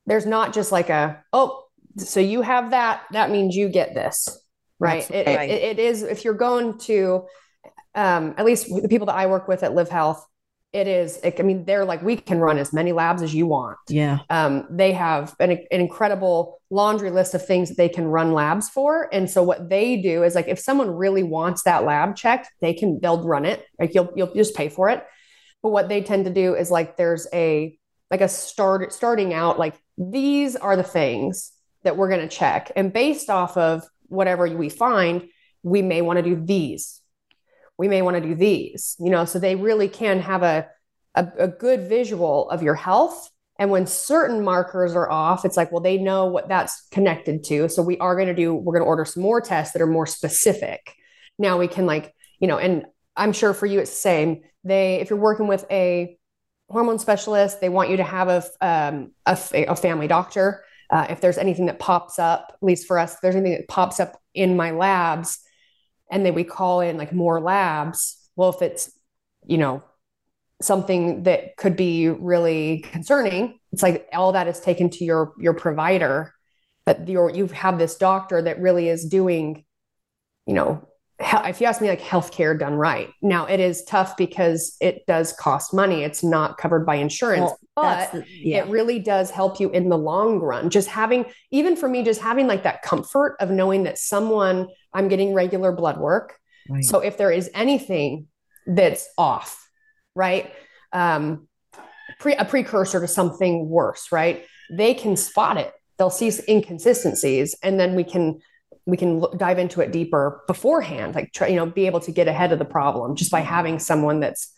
there's not just like a oh so you have that that means you get this right, it, right. It, it is if you're going to um, at least the people that i work with at live health it is i mean they're like we can run as many labs as you want. Yeah. Um, they have an, an, incredible laundry list of things that they can run labs for. And so what they do is like if someone really wants that lab checked they can they'll run it. Like you'll you'll just pay for it. But what they tend to do is like there's a like a start starting out like these are the things that we're going to check. And based off of whatever we find we may want to do these we may want to do these, you know, so they really can have a, a, a good visual of your health. And when certain markers are off, it's like, well, they know what that's connected to. So we are going to do, we're going to order some more tests that are more specific. Now we can like, you know, and I'm sure for you it's the same. They, if you're working with a hormone specialist, they want you to have a, um, a, a family doctor. Uh, if there's anything that pops up, at least for us, if there's anything that pops up in my labs, and then we call in like more labs. Well if it's you know something that could be really concerning, it's like all that is taken to your your provider, but your you have this doctor that really is doing, you know, if you ask me like healthcare done right. Now it is tough because it does cost money. It's not covered by insurance well, but the, yeah. it really does help you in the long run. Just having even for me just having like that comfort of knowing that someone i'm getting regular blood work right. so if there is anything that's off right um pre- a precursor to something worse right they can spot it they'll see inconsistencies and then we can we can look, dive into it deeper beforehand like try you know be able to get ahead of the problem just by having someone that's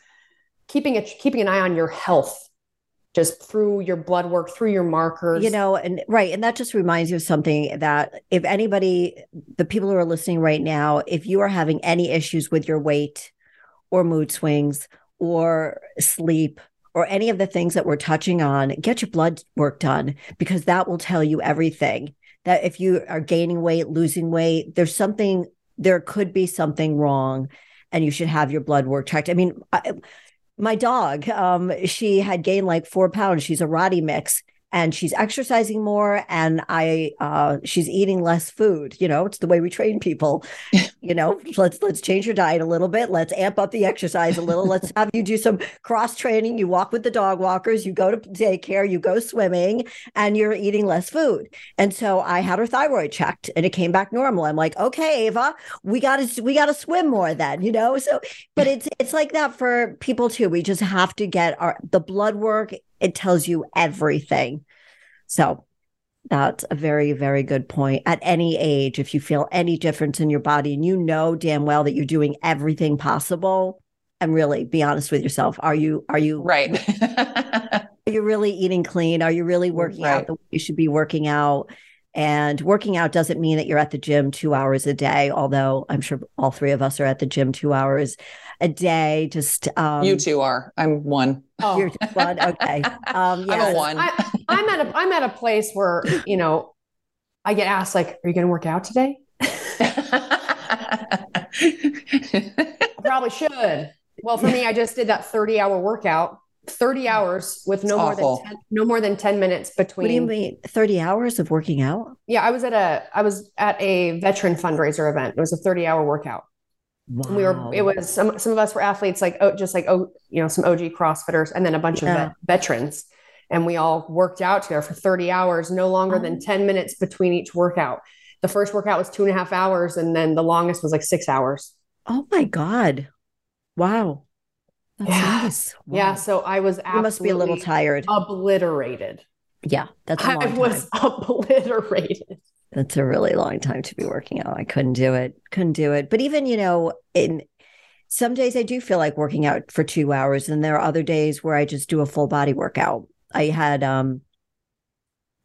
keeping it keeping an eye on your health just through your blood work through your markers you know and right and that just reminds you of something that if anybody the people who are listening right now if you are having any issues with your weight or mood swings or sleep or any of the things that we're touching on get your blood work done because that will tell you everything that if you are gaining weight, losing weight, there's something, there could be something wrong and you should have your blood work checked. I mean, I, my dog, um, she had gained like four pounds. She's a Rottie mix and she's exercising more and i uh she's eating less food you know it's the way we train people. (laughs) You know let's let's change your diet a little bit let's amp up the exercise a little let's have you do some cross training you walk with the dog walkers you go to daycare you go swimming and you're eating less food. And so i had her thyroid checked and it came back normal. I'm like okay ava we got to we got to swim more then you know? So but it's it's like that for people too. We just have to get our the blood work it tells you everything. So that's a very, very good point. At any age, if you feel any difference in your body and you know damn well that you're doing everything possible, and really be honest with yourself. Are you are you right? (laughs) are you really eating clean? Are you really working right. out the way you should be working out? And working out doesn't mean that you're at the gym two hours a day, although I'm sure all three of us are at the gym two hours a day. Just um, you two are. I'm one. Oh. You're just one. Okay. Um, yes. (laughs) I'm a one. I, I'm at a I'm at a place where you know I get asked like, "Are you going to work out today?" (laughs) probably should. Well, for me, I just did that 30 hour workout 30 hours with no more than 10, no more than 10 minutes between What do you mean 30 hours of working out? Yeah, I was at a I was at a veteran fundraiser event. It was a 30 hour workout. Wow. We were it was some some of us were athletes like oh just like oh you know some OG CrossFitters and then a bunch yeah. of vet, veterans and we all worked out together for 30 hours, no longer than 10 minutes between each workout. The first workout was two and a half hours, and then the longest was like six hours. Oh my God. Wow. That's nice. Wow. Yeah. So I was You must be a little tired. Obliterated. Yeah. That's I was (laughs) obliterated. That's a really long time to be working out. I couldn't do it. Couldn't do it. But even, you know, in some days I do feel like working out for two hours. And there are other days where I just do a full body workout. I had um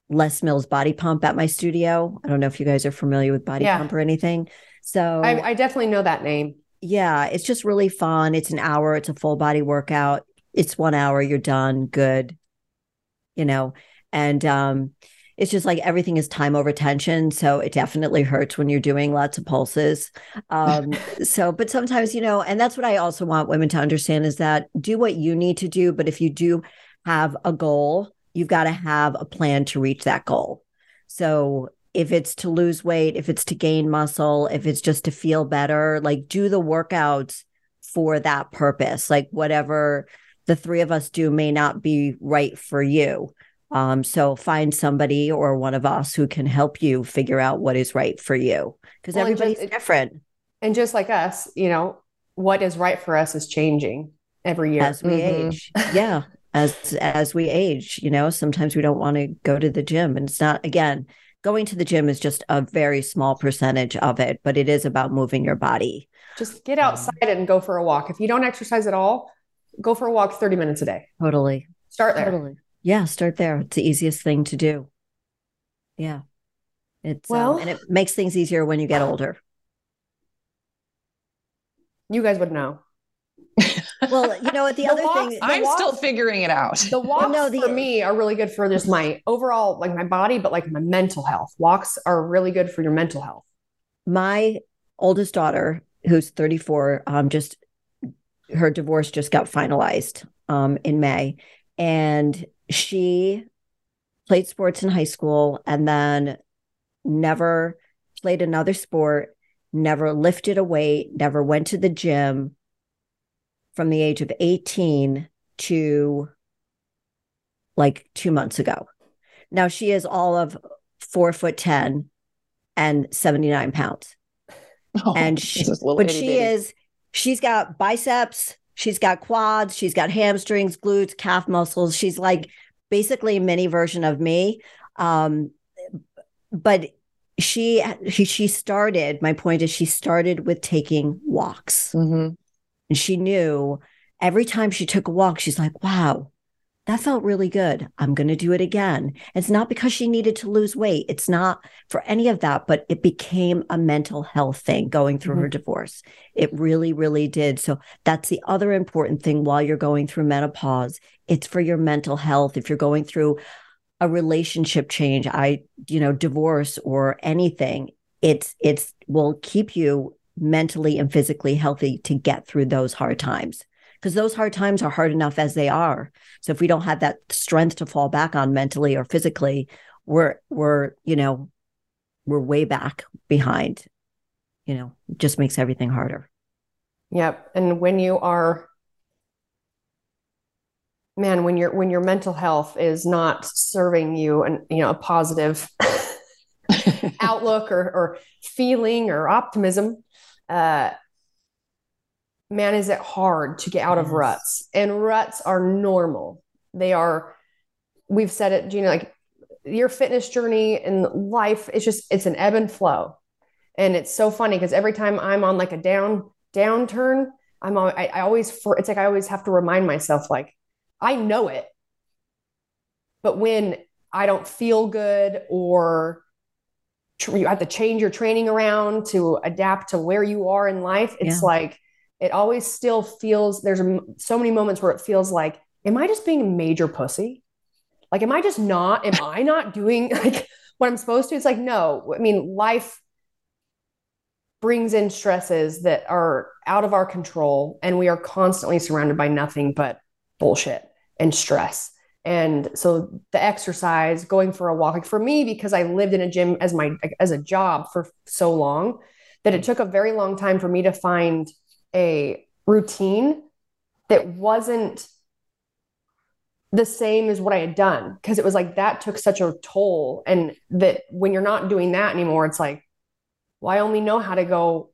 Les Mills body pump at my studio. I don't know if you guys are familiar with body yeah. pump or anything. So I, I definitely know that name yeah, it's just really fun. It's an hour, it's a full body workout. It's one hour, you're done, good. You know, and um it's just like everything is time over tension so it definitely hurts when you're doing lots of pulses um (laughs) so but sometimes you know and that's what i also want women to understand is that do what you need to do but if you do have a goal you've got to have a plan to reach that goal so if it's to lose weight, if it's to gain muscle, if it's just to feel better, like do the workouts for that purpose. Like whatever the three of us do may not be right for you. Um, so find somebody or one of us who can help you figure out what is right for you because well, everybody's just, different. And just like us, you know, what is right for us is changing every year as we mm-hmm. age. yeah. As as we age, you know, sometimes we don't want to go to the gym. And it's not again, going to the gym is just a very small percentage of it, but it is about moving your body. Just get outside and go for a walk. If you don't exercise at all, go for a walk 30 minutes a day. Totally. Start there. Totally. Yeah, start there. It's the easiest thing to do. Yeah. It's um, well, um, and it makes things easier when you get older. You guys would know. (laughs) well, you know, the, the other walks, thing, I'm walks, still figuring it out. The walks no, the, for me are really good for just my overall, like my body, but like my mental health. Walks are really good for your mental health. My oldest daughter, who's 34, um, just her divorce just got finalized um, in May, and she played sports in high school and then never played another sport, never lifted a weight, never went to the gym from the age of 18 to like two months ago. Now she is all of four foot 10 and 79 pounds. (laughs) Oh, and she, but she bitty. is, she's got biceps, she's got quads, she's got hamstrings, glutes, calf muscles. She's like basically a mini version of me. Um, but she, she, she started, my point is she started with taking walks. Mhm. And she knew every time she took a walk, she's like, wow, that felt really good. I'm going to do it again. It's not because she needed to lose weight. It's not for any of that, but it became a mental health thing going through her mm-hmm. divorce. It really, really did. So that's the other important thing while you're going through menopause. It's for your mental health. If you're going through a relationship change, I, you know, divorce or anything, it's, it's will keep you mentally and physically healthy to get through those hard times because those hard times are hard enough as they are. So if we don't have that strength to fall back on mentally or physically, we're we're you know we're way back behind. You know, it just makes everything harder. Yep. And when you are man, when your when your mental health is not serving you and you know a positive (laughs) outlook or or feeling or optimism, uh man, is it hard to get out of ruts. And ruts are normal. They are we've said it, Jeanna, like your fitness journey and life, it's just it's an ebb and flow. And it's so funny because every time I'm on like a down downturn, I'm al- I, I always for it's like I always have to remind myself like I know it. But when I don't feel good or you have to change your training around to adapt to where you are in life, it's Yeah. like it always still feels there's so many moments where it feels like am I just being a major pussy? Like am I just not am I not doing (laughs) like what I'm supposed to? It's like no. I mean, life brings in stresses that are out of our control and we are constantly surrounded by nothing but bullshit and stress and so the exercise going for a walk like for me because i lived in a gym as my as a job for so long that it took a very long time for me to find a routine that wasn't the same as what i had done because it was like that took such a toll and that when you're not doing that anymore it's like well, I only know how to go,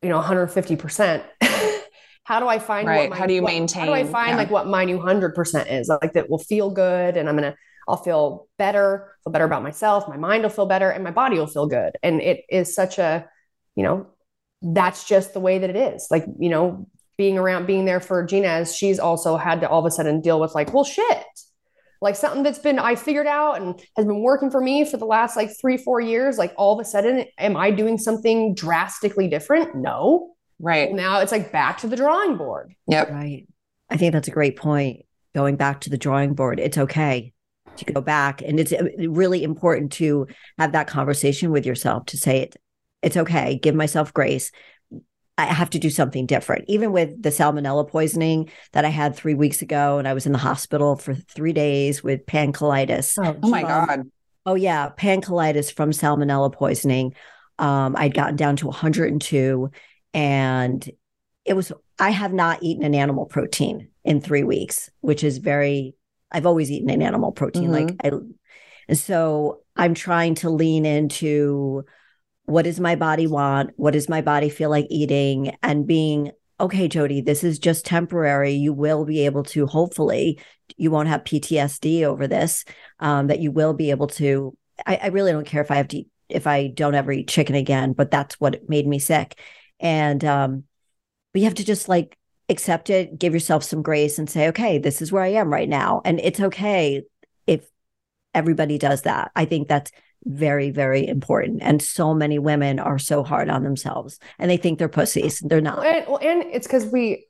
you know, 150%. (laughs) how do I find Right. what my, How do you what- How do I find Yeah. like what my new 100% is? Like that will feel good and I'm going to I'll feel better, feel better about myself, my mind will feel better and my body will feel good. And it is such a, you know, that's just the way that it is. Like, you know, being around being there for Jeanna as she's also had to all of a sudden deal with like, well shit like something that's been I figured out and has been working for me for the last like three, four years. Like all of a sudden, am I doing something drastically different? No. Right. Now it's like back to the drawing board. Yep. Right. I think that's a great point. Going back to the drawing board, it's okay to go back. And it's uh, really important to have that conversation with yourself to say it, it's okay, give myself grace. I have to do something different. Even with the salmonella poisoning that I had three weeks ago, and I was in the hospital for three days with pancolitis. Oh my Um, God. Oh yeah, pancolitis from salmonella poisoning. Um, I'd gotten down to 102, and it was. I have not eaten an animal protein in three weeks, which is very. I've always eaten an animal protein, like I, and so I'm trying to lean into what does my body want, what does my body feel like eating, and being okay, Jodi. This is just temporary. You will be able to hopefully. You won't have PTSD over this um, that you will be able to. I, I really don't care if I have to if I don't ever eat chicken again, but that's what made me sick. And um, but you have to just like accept it, give yourself some grace, and say, okay, this is where I am right now, and it's okay if everybody does that. I think that's very, very important. And so many women are so hard on themselves, and they think they're pussies. They're not. And, well, and it's because we,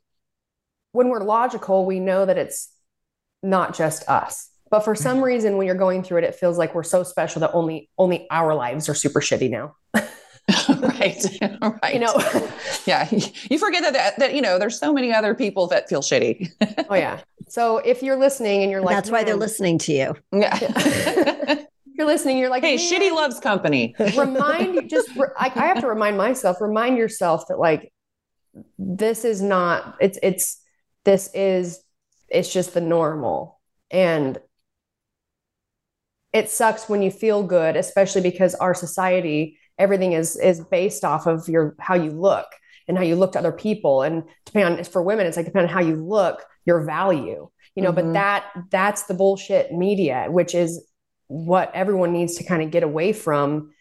when we're logical, we know that it's not just us. But for some mm-hmm. reason, when you're going through it, it feels like we're so special that only only our lives are super shitty now. right. (laughs) right. right. You know, (laughs) yeah. You forget that, that, that, you know, there's so many other people that feel shitty. oh, yeah. So if you're listening and you're like, that's why they're hmm. listening to you. Yeah. (laughs) You're listening. You're like, hey, shitty loves company. (laughs) remind just I, I have to remind myself remind yourself that like this is not it's it's this is it's just the normal and it sucks when you feel good especially because our society everything is is based off of your how you look and how you look to other people and depending on for women it's like depending on how you look your value you know but Mhm. that that's the bullshit media which is what everyone needs to kind of get away from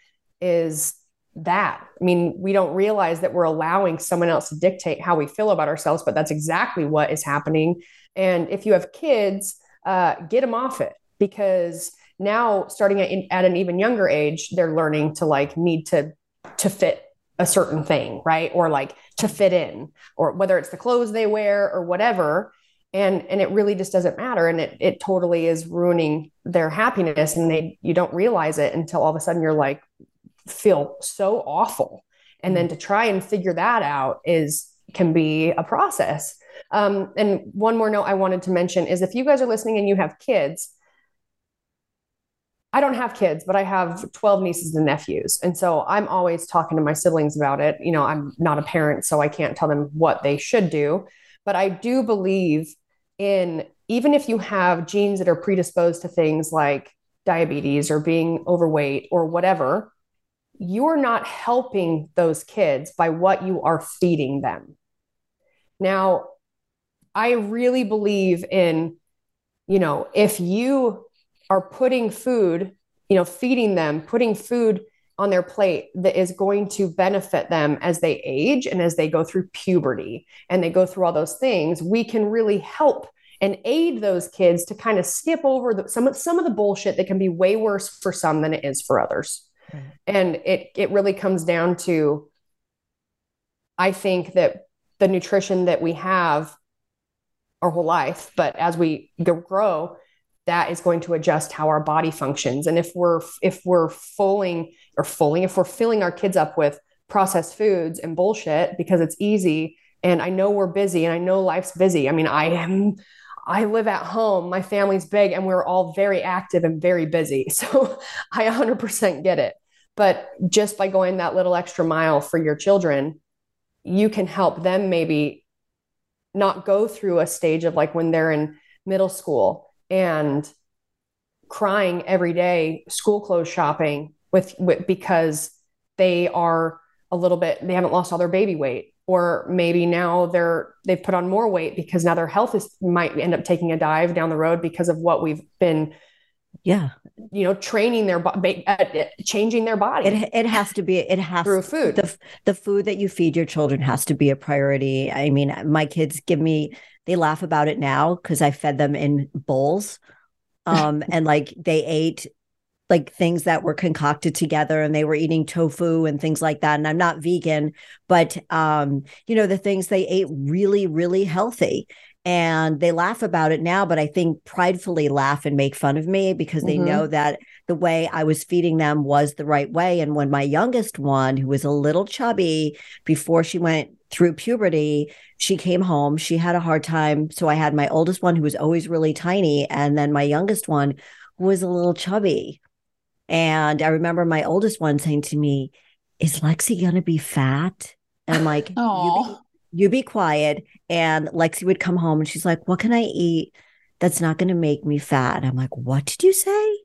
is that. I mean we don't realize that we're allowing someone else to dictate how we feel about ourselves but that's exactly what is happening. And if you have kids uh, get them off it because now starting at, at an even younger age they're learning to like need to to fit a certain thing right? Or like to fit in or whether it's the clothes they wear or whatever and and it really just doesn't matter and it it totally is ruining their happiness and they you don't realize it until all of a sudden you're like feel so awful and then to try and figure that out is can be a process um, and one more note i wanted to mention is if you guys are listening and you have kids I don't have kids, but I have 12 nieces and nephews. And so I'm always talking to my siblings about it. You know, I'm not a parent, so I can't tell them what they should do. But I do believe in even if you have genes that are predisposed to things like diabetes or being overweight or whatever, you're not helping those kids by what you are feeding them. Now, I really believe in, you know, if you are putting food, you know, feeding them, putting food on their plate that is going to benefit them as they age and as they go through puberty and they go through all those things, we can really help and aid those kids to kind of skip over the, some of some of the bullshit that can be way worse for some than it is for others. Mm-hmm. And it it really comes down to I think that the nutrition that we have our whole life, but as we grow, that is going to adjust how our body functions. And if we're if we're fulling or fulling, if we're filling our kids up with processed foods and bullshit because it's easy, and I know we're busy and I know life's busy. I mean, I am I live at home, my family's big, and we're all very active and very busy. (laughs) So I 100% get it. But just by going that little extra mile for your children, you can help them maybe not go through a stage of like when they're in middle school and crying every day school clothes shopping with, with because they are a little bit they haven't lost all their baby weight or maybe now they're they've put on more weight because now their health is might end up taking a dive down the road because of what we've been Yeah. you know training their body uh, changing their body It it has to be it has through food the the food that you feed your children has to be a priority. I mean, my kids give me they laugh about it now because I fed them in bowls. Um (laughs) and like they ate like things that were concocted together and they were eating tofu and things like that and I'm not vegan but um you know the things they ate really really healthy and they laugh about it now but I think pridefully laugh and make fun of me because they Mhm. know that the way I was feeding them was the right way and when my youngest one who was a little chubby before she went through puberty she came home she had a hard time so I had my oldest one who was always really tiny and then my youngest one who was a little chubby and I remember my oldest one saying to me, Is Lexi going to be fat? And I'm like, you be, you be quiet. And Lexi would come home and she's like, What can I eat that's not going to make me fat? And I'm like, What did you say?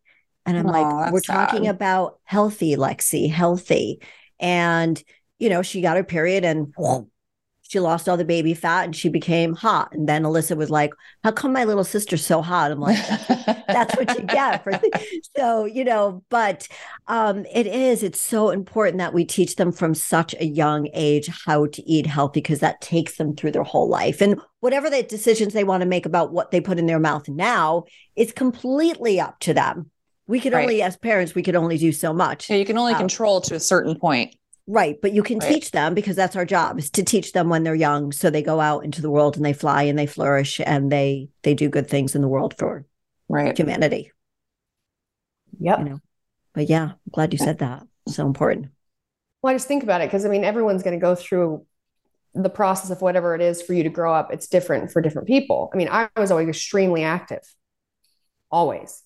And I'm like, We're talking about healthy, Lexi, healthy. And, you know, she got her period and she lost all the baby fat and she became hot. And then Alyssa was like, How come my little sister's so hot? I'm like, that's what you get for (laughs) (laughs) so you know but um it is it's so important that we teach them from such a young age how to eat healthy because that takes them through their whole life and whatever the decisions they want to make about what they put in their mouth now is completely up to them we can Right. only as parents we can only do so much Yeah, you can only Um, control to a certain point. Right. But you can Right. teach them because that's our job is to teach them when they're young. So they go out into the world and they fly and they flourish and they they do good things in the world for Right. humanity. yep You know. But yeah, I'm glad you said that. So important. Well, I just think about it because I mean, everyone's going to go through the process of whatever it is for you to grow up. It's different for different people. I mean, I was always extremely active, always,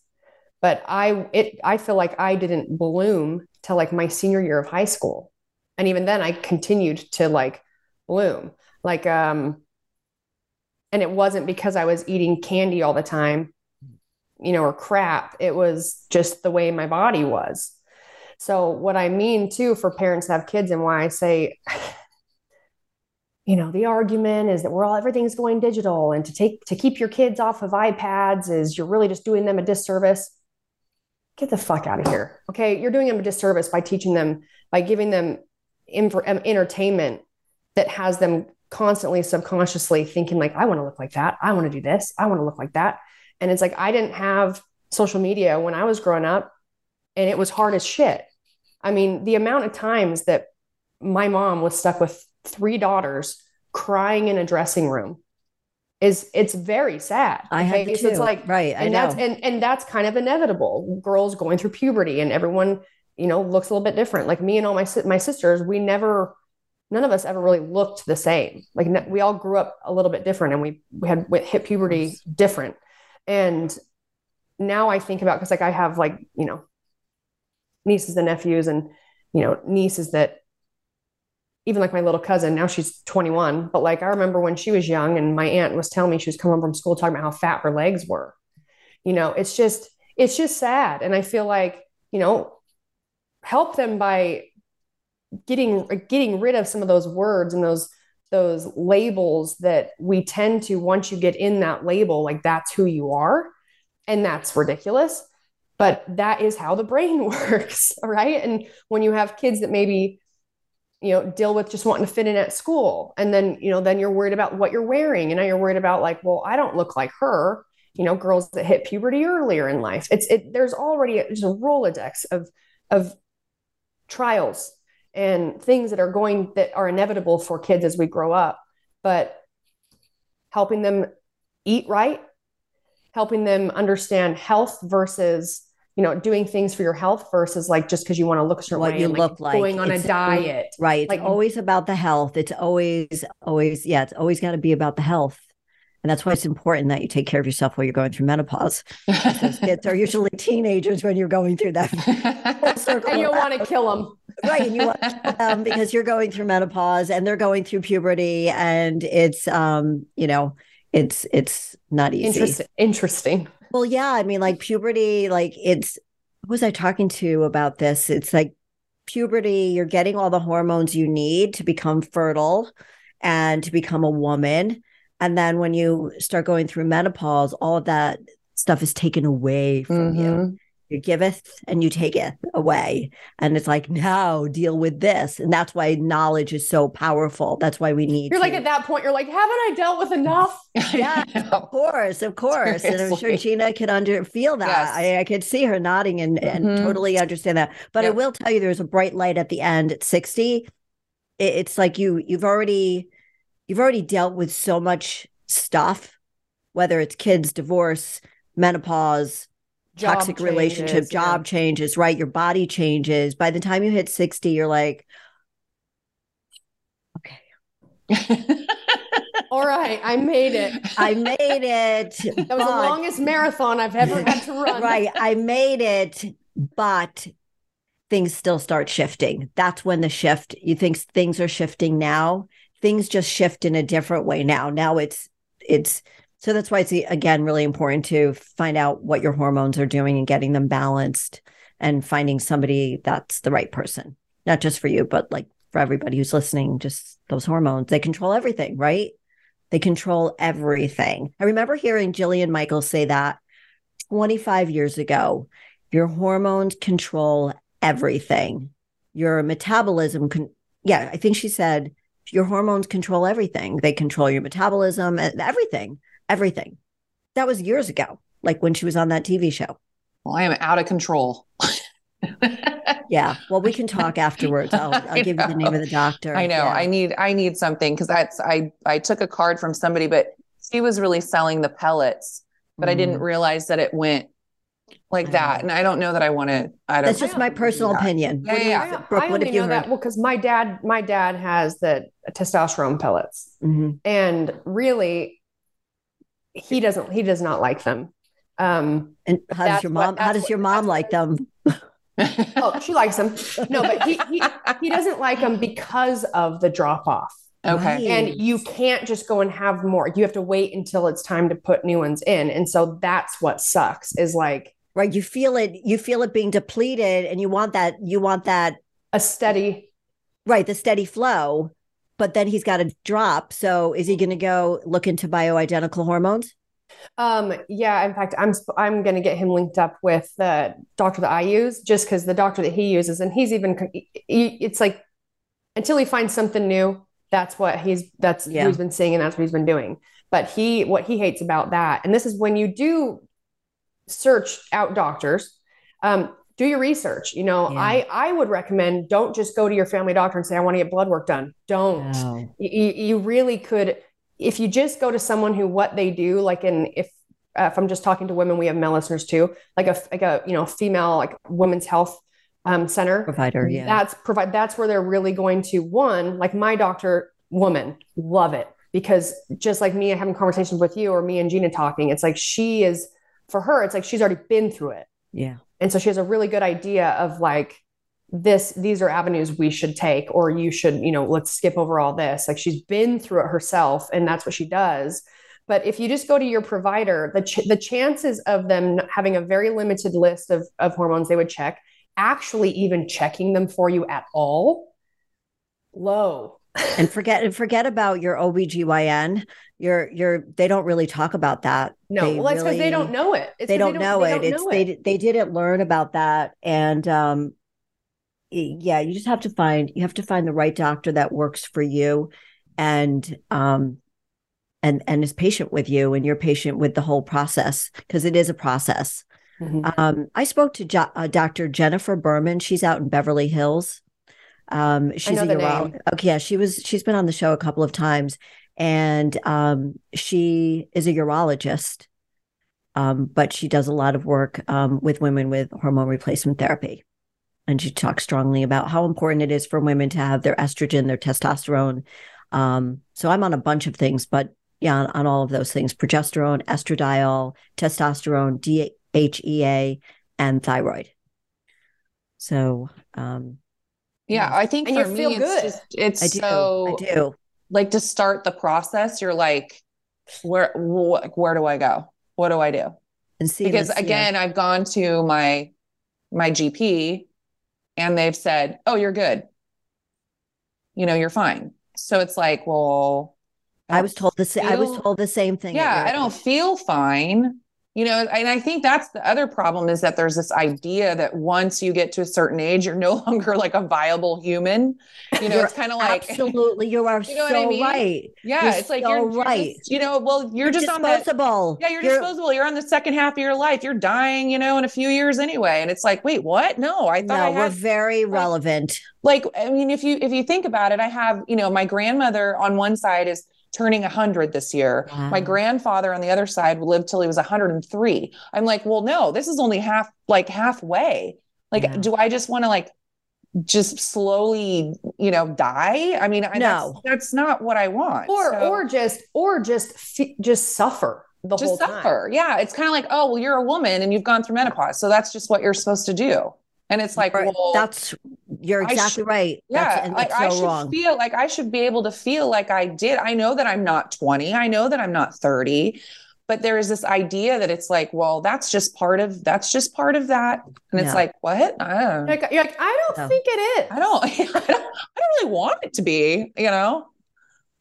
but I it I feel like I didn't bloom till like my senior year of high school, and even then I continued to like bloom. Like um, and it wasn't because I was eating candy all the time, you know, or crap. It was just the way my body was. So, what I mean too for parents that have kids, and why I say, (sighs) you know, the argument is that we're all everything's going digital, and to take to keep your kids off of iPads is you're really just doing them a disservice. Get the fuck out of here. Okay, you're doing them a disservice by teaching them by giving them inf- um, entertainment that has them constantly subconsciously thinking like i want to look like that. I want to do this. I want to look like that. And it's like i didn't have social media when i was growing up and it was hard as shit. I mean the amount of times that my mom was stuck with three daughters crying in a dressing room is it's very sad. I had okay? it's like Right, and that's and and that's kind of inevitable. Girls going through puberty and everyone you know looks a little bit different like me and all my my sisters we never none of us ever really looked the same. Like we all grew up a little bit different and we, we had we hit puberty different. And now I think about, cause like I have like, you know, nieces and nephews and, you know, nieces that even like my little cousin, now she's 21, but like I remember when she was young and my aunt was telling me she was coming from school talking about how fat her legs were. You know, it's just, it's just sad. And I feel like, you know, help them by getting getting rid of some of those words and those those labels that we tend to once you get in that label like that's who you are and that's ridiculous but that is how the brain (laughs) works right? And when you have kids that maybe you know deal with just wanting to fit in at school and then you know then you're worried about what you're wearing and now you're worried about like well i don't look like her you know girls that hit puberty earlier in life. It's it there's already just a rolodex of of trials and things that are going that are inevitable for kids as we grow up but helping them eat right helping them understand health versus you know doing things for your health versus like just because you want to look a certain what way you and, look like. going on a diet. Right. It's Like- always about the health. It's always always yeah it's always got to be about the health and that's why it's important that you take care of yourself while you're going through menopause those (laughs) kids are usually teenagers when you're going through that full (laughs) circle and you want to kill them right and you want to (laughs) kill them because you're going through menopause and they're going through puberty and it's um you know it's it's not easy interesting interesting well, yeah, I mean, like puberty, like it's who was I talking to about this? It's like puberty, you're getting all the hormones you need to become fertile and to become a woman. And then when you start going through menopause, all of that stuff is taken away from you. Mhm. You giveth and you take it away. And it's like, now deal with this. And that's why knowledge is so powerful. That's why we need you're like at that point you're like haven't i dealt with enough (laughs) Yeah, (laughs) of course, of course. And I'm sure Jeanna could under feel that. Yes. I, I could see her nodding and, and Mhm. totally understand that. But I will tell you there's a bright light at the end at 60. It, it's like you you've already you've already dealt with so much stuff, whether it's kids, divorce, menopause, Job toxic relationship, changes, yeah. job changes, right? Your body changes. By the time you hit 60, you're like, okay. (laughs) all right i made it I made it. (laughs) that was the longest marathon i've ever had to (laughs) run right. I made it, but things still start shifting. That's when the shift, you think things are shifting now. Things just shift in a different way now. Now it's, it's, so that's why it's again really important to find out what your hormones are doing and getting them balanced and finding somebody that's the right person, not just for you, but like for everybody who's listening, just those hormones, they control everything, right? They control everything. I remember hearing Jillian Michaels say that 25 years ago. Your hormones control everything. Your metabolism can, yeah, I think she said your hormones control everything. They control your metabolism and everything, everything. That was years ago, like when she was on that TV show. well, I am out of control. (laughs) Yeah. Well, we can talk afterwards. I'll, I'll give you the name of the doctor. (laughs) I know. Yeah. I need I need something because that's I I took a card from somebody, but she was really selling the pellets, but I didn't Mm. realize that it went like I that. And I don't know that I want to. I don't. Know. That's just my personal opinion. Yeah, What do you- Brooke, I what only have you know that well because my dad my dad has the testosterone pellets Mhm. and really he doesn't he does not like them um And how does That's your what- mom? How does your mom like them? oh she likes them no but he he, he doesn't like them because of the drop off okay. Right. and you can't just go and have more you have to wait until it's time to put new ones in and so that's what sucks is like Right, you feel it. You feel it being depleted, and you want that. You want that. a steady Right, the steady flow. But then he's got to drop. So is he going to go look into bioidentical hormones? Um, yeah, in fact, I'm I'm going to get him linked up with the doctor that I use just because the doctor that he uses, and he's even it's like until he finds something new, that's what he's that's Yeah. he's been seeing and that's what he's been doing. But he what he hates about that, and this is when you do search out doctors, um, do your research. You know, Yeah. I I would recommend don't just go to your family doctor and say I want to get blood work done. Don't No. you, you really could if you just go to someone who what they do like in if uh, if i'm just talking to women we have male listeners too like a like a you know female like women's health um, center Provider, yeah. that's provide that's where they're really going to one like my doctor woman love it because just like me having conversations with you or me and Jeanna talking it's like she is for her it's like she's already been through it. Yeah. and so she has a really good idea of like this these are avenues we should take or you should you know let's skip over all this. Like she's been through it herself and that's what she does. But if you just go to your provider the, ch- the chances of them having a very limited list of, of hormones they would check actually even checking them for you at all low and forget and forget about your OBGYN. Your your they don't really talk about that. no They well that's because they don't know it It's they 'cause don't know they it. don't It's know they it. they didn't learn about that, and um, yeah, you just have to find you have to find the right doctor that works for you, and um, and and is patient with you, and you're patient with the whole process because it is a process. Mhm. Um, I spoke to jo- uh, Dr. Jennifer Berman. She's out in Beverly Hills. Um, she's a the uro- Okay, yeah, she was. She's been on the show a couple of times, and um, she is a urologist. Um, but she does a lot of work um, with women with hormone replacement therapy, and she talks strongly about how important it is for women to have their estrogen, their testosterone. Um, so I'm on a bunch of things, but yeah, on, on all of those things: progesterone, estradiol, testosterone, DHEA, and thyroid. So um, Yeah, I think And for you me, feel it's good. just it's I do, so I do. like to start the process. You're like, where wh- where do I go? What do I do? And see because this, yeah. again i've gone to my my gp and they've said oh you're good you know you're fine so it's like well I was told the sa- I was told the same thing. yeah i don't feel fine you know and i think that's the other problem is that there's this idea that once you get to a certain age you're (laughs) no longer like a viable human you know You're it's kind of like absolutely you are (laughs) You know so what I mean? right. yeah you're it's like so you're, you're right. just, you know well you're, You're just on that disposable. yeah, you're, disposable. You're on the second half of your life. You're dying, you know, in a few years anyway. And it's like, wait, what? No, I thought No, I we're had very (laughs) relevant. like I mean, if you if you think about it, I have, you know, my grandmother on one side is turning 100 this year. My grandfather on the other side lived till he was 103. I'm like, well, no, this is only half like halfway. Like, Yeah. do I just want to like just slowly, you know, die? I mean, I, No. that's, that's not what I want. or So- or just or just just suffer the whole just time. suffer. Yeah. It's kind of like, oh, well, you're a woman and you've gone through menopause. So that's just what you're supposed to do. And it's like, Right. well, that's you're exactly should- right. yeah, that's, and like that's I so should wrong. feel like I should be able to feel like I did. I know that I'm not 20. I know that I'm not 30. But there is this idea that it's like, well, that's just part of that's just part of that. And it's No. like, what? I don't You're like, you're like, I don't No. think it is. I don't (laughs) I don't I don't really want it to be, you know?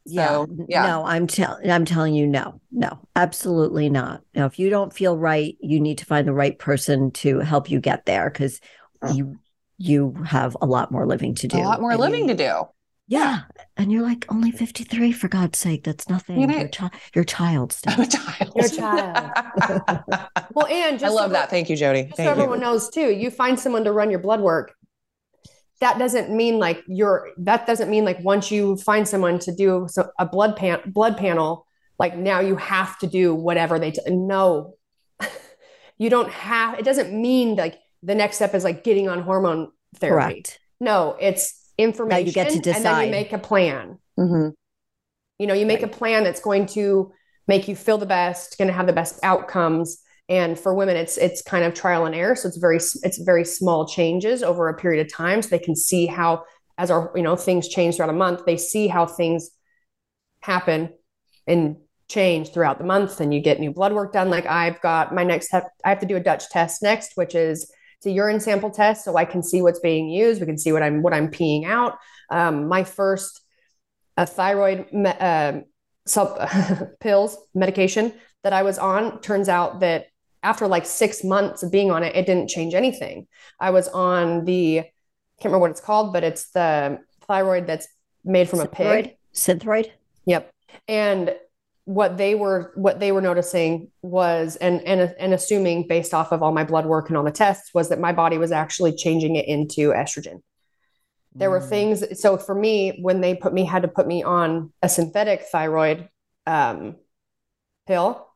yeah, So, n- yeah. no, I'm telling I'm telling you, no, no, absolutely not. Now, if you don't feel right, you need to find the right person to help you get there because Oh. you you have a lot more living to do. A lot more and you- living to do. Yeah, and you're like only 53 for God's sake. That's nothing. You know- your, chi- your child still. I'm a child. You're child. (laughs) Well, and just I love so- that. Thank you, Jodi. Just so Thank you. everyone knows too, you find someone to run your blood work. That doesn't mean like you're. That doesn't mean like once you find someone to do so- a blood pan blood panel, like now you have to do whatever they. T- no, (laughs) you don't have it doesn't mean like the next step is like getting on hormone therapy. Correct. No, it's information. Now you get to And then decide. you make a plan. Mhm. You know, you make a plan that's going to make you feel the best, going to have the best outcomes. And for women, it's it's kind of trial and error. So it's very it's very small changes over a period of time, so they can see how as our you know things change throughout a month, they see how things happen and change throughout the month. And you get new blood work done. Like I've got my next step, I have to do a Dutch test next, which is it's a urine sample test, so I can see what's being used. We can see what I'm what I'm peeing out. Um, my first a thyroid me- uh, sub (laughs) pills medication that I was on turns out that after like six months of being on it, it didn't change anything. I was on the can't remember what it's called, but it's the thyroid that's made from a pig. Synthroid. Synthroid. Yep. And what they were what they were noticing was and and and assuming based off of all my blood work and all the tests was that my body was actually changing it into estrogen. There were things so for me when they put me had to put me on a synthetic thyroid um, pill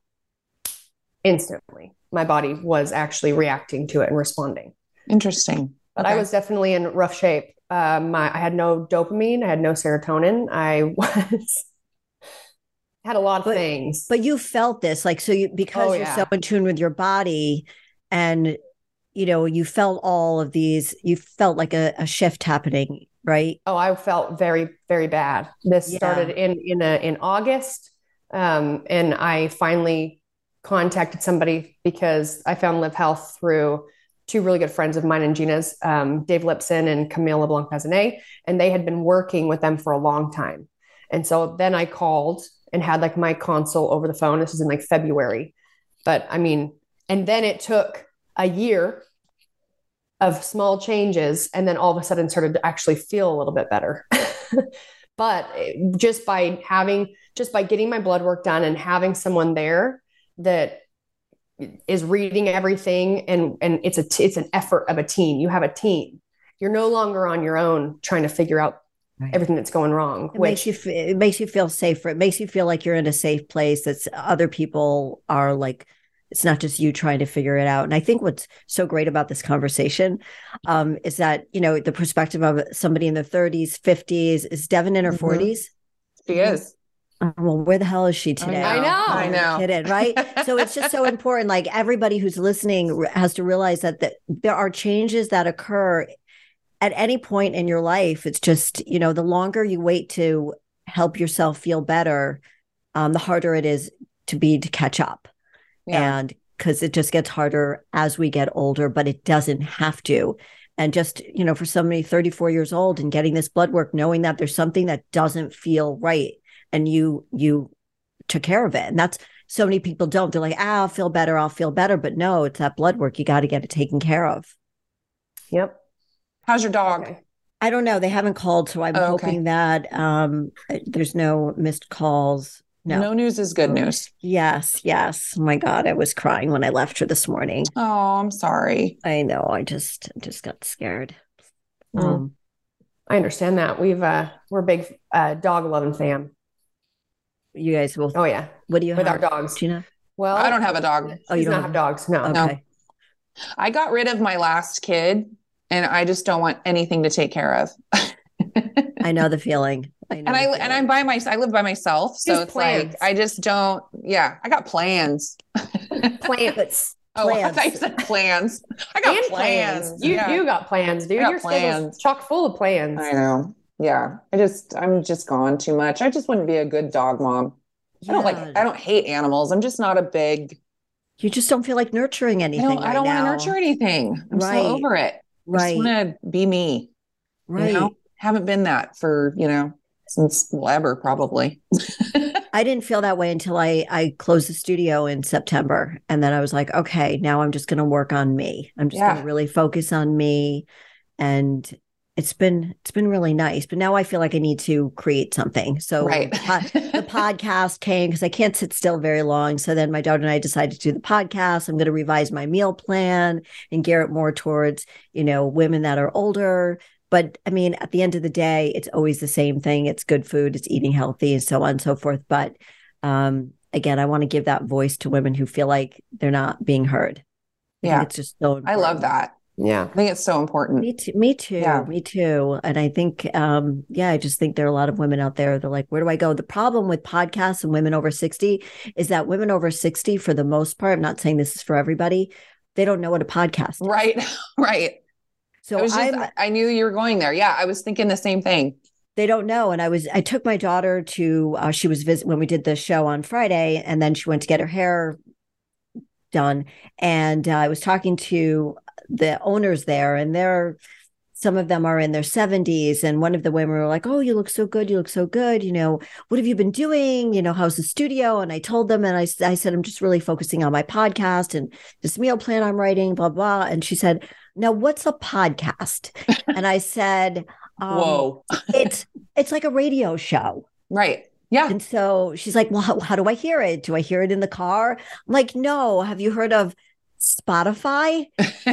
instantly my body was actually reacting to it and responding. Interesting. But I was definitely in rough shape. Um, my, I had no dopamine. I had no serotonin. I (laughs) was had a lot of But- things. But you felt this, like, so you because Oh, you're yeah. so in tune with your body, and you know, you felt all of these. You felt like a, a shift happening, right? oh, I felt very, very bad. This Yeah. started in in a, in August, um, and I finally contacted somebody because I found Live Health through two really good friends of mine and Jeanna's, um, Dave Lipson and Camille Leblanc-Bazinet, and they had been working with them for a long time. And so then I called and had like my consult over the phone. This was in like February, but I mean, and then it took a year of small changes and then all of a sudden started to actually feel a little bit better. (laughs) But eh, just by having just by getting my blood work done and having someone there that is reading everything and and it's a t- it's an effort of a team. You have a team. You're no longer on your own trying to figure out Right. everything that's going wrong It makes you f- it makes you feel safer. It makes you feel like you're in a safe place. That's other people are like. It's not just you trying to figure it out. And I think what's so great about this conversation um, is that you know the perspective of somebody in their 30s, 50s. Is Devin in her Mhm. 40s? She is. Oh, well, where the hell is she today? I know. I know. Kidding, (laughs) right? so it's just so important. Like everybody who's listening has to realize that the, there are changes that occur at any point in your life. It's just you know the longer you wait to help yourself feel better, um, the harder it is to be to catch up, Yeah. and because it just gets harder as we get older, but it doesn't have to. And just you know, for somebody 34 years old and getting this blood work, knowing that there's something that doesn't feel right, and you you took care of it. And that's so many people don't. They're like, ah, I'll feel better, I'll feel better. But no, it's that blood work. You got to get it taken care of. yep How's your dog? okay. I don't know. They haven't called, so I'm Oh, okay. hoping that um there's no missed calls. No. No news is good news. Yes, yes. Oh my God, I was crying when I left her this morning. Oh, I'm sorry. I know. I just just got scared. Mm. Um, i understand that we've uh we're a big uh dog loving fam you guys will. oh yeah what do you with have, our dogs Jeanna? well I don't have a dog. Oh, you you don't not have- have dogs no Okay. I got rid of my last kid and I just don't want anything to take care of. I know the (laughs) feeling. I know and I the and. I'm by my I live by myself, so Just it's plans. like I just don't. Yeah, I got plans. plants (laughs) Oh, I Plans. thought you said plans. I got plans. plans. You Yeah. do got plans, dude. I got Your plans. chock full of plans. I know. Yeah, I just I'm just gone too much. I just wouldn't be a good dog mom. I don't like. I don't hate animals. I'm just not a big. You just don't feel like nurturing I anything. don't. I right don't want to nurture anything. I'm Right. so over it. Right. just want to be me. Right. You know, haven't been that for you know since ever probably. (laughs) I didn't feel that way until I I closed the studio in September, and then I was like, okay, now I'm just going to work on me. I'm just going to really focus on me, and it's been it's been really nice. But now I feel like I need to create something. So right. the, the (laughs) podcast came because I can't sit still very long. So then my daughter and I decided to do the podcast. I'm going to revise my meal plan and gear it more towards you know women that are older. But I mean, at the end of the day, it's always the same thing. It's good food, it's eating healthy, and so on and so forth. But um, again, I want to give that voice to women who feel like they're not being heard. Yeah. think it's just so I love that. Yeah. I think it's so important. Me too. Me too. Yeah. Me too. And I think, um, yeah, I just think there are a lot of women out there. They're like, where do I go? The problem with podcasts and women over 60 is that women over 60, for the most part, I'm not saying this is for everybody, they don't know what a podcast is. Right. (laughs) right. So I was just, I knew you were going there. Yeah. I was thinking the same thing. they don't know. And I was, I took my daughter to, uh, she was visit when we did the show on Friday, and then she went to get her hair done. And uh, I was talking to the owners there, and they're, some of them are in their 70s. And one of the women were like, Oh, you look so good. You look so good. You know, what have you been doing? You know, how's the studio? And I told them, and i, I said, I'm just really focusing on my podcast and this meal plan I'm writing, blah, blah. And she said, Now, what's a podcast? (laughs) and I said, um, Whoa. (laughs) it's it's like a radio show. Right. Yeah. And so she's like, Well, how, how do I hear it? Do I hear it in the car? I'm like, No. Have you heard of Spotify?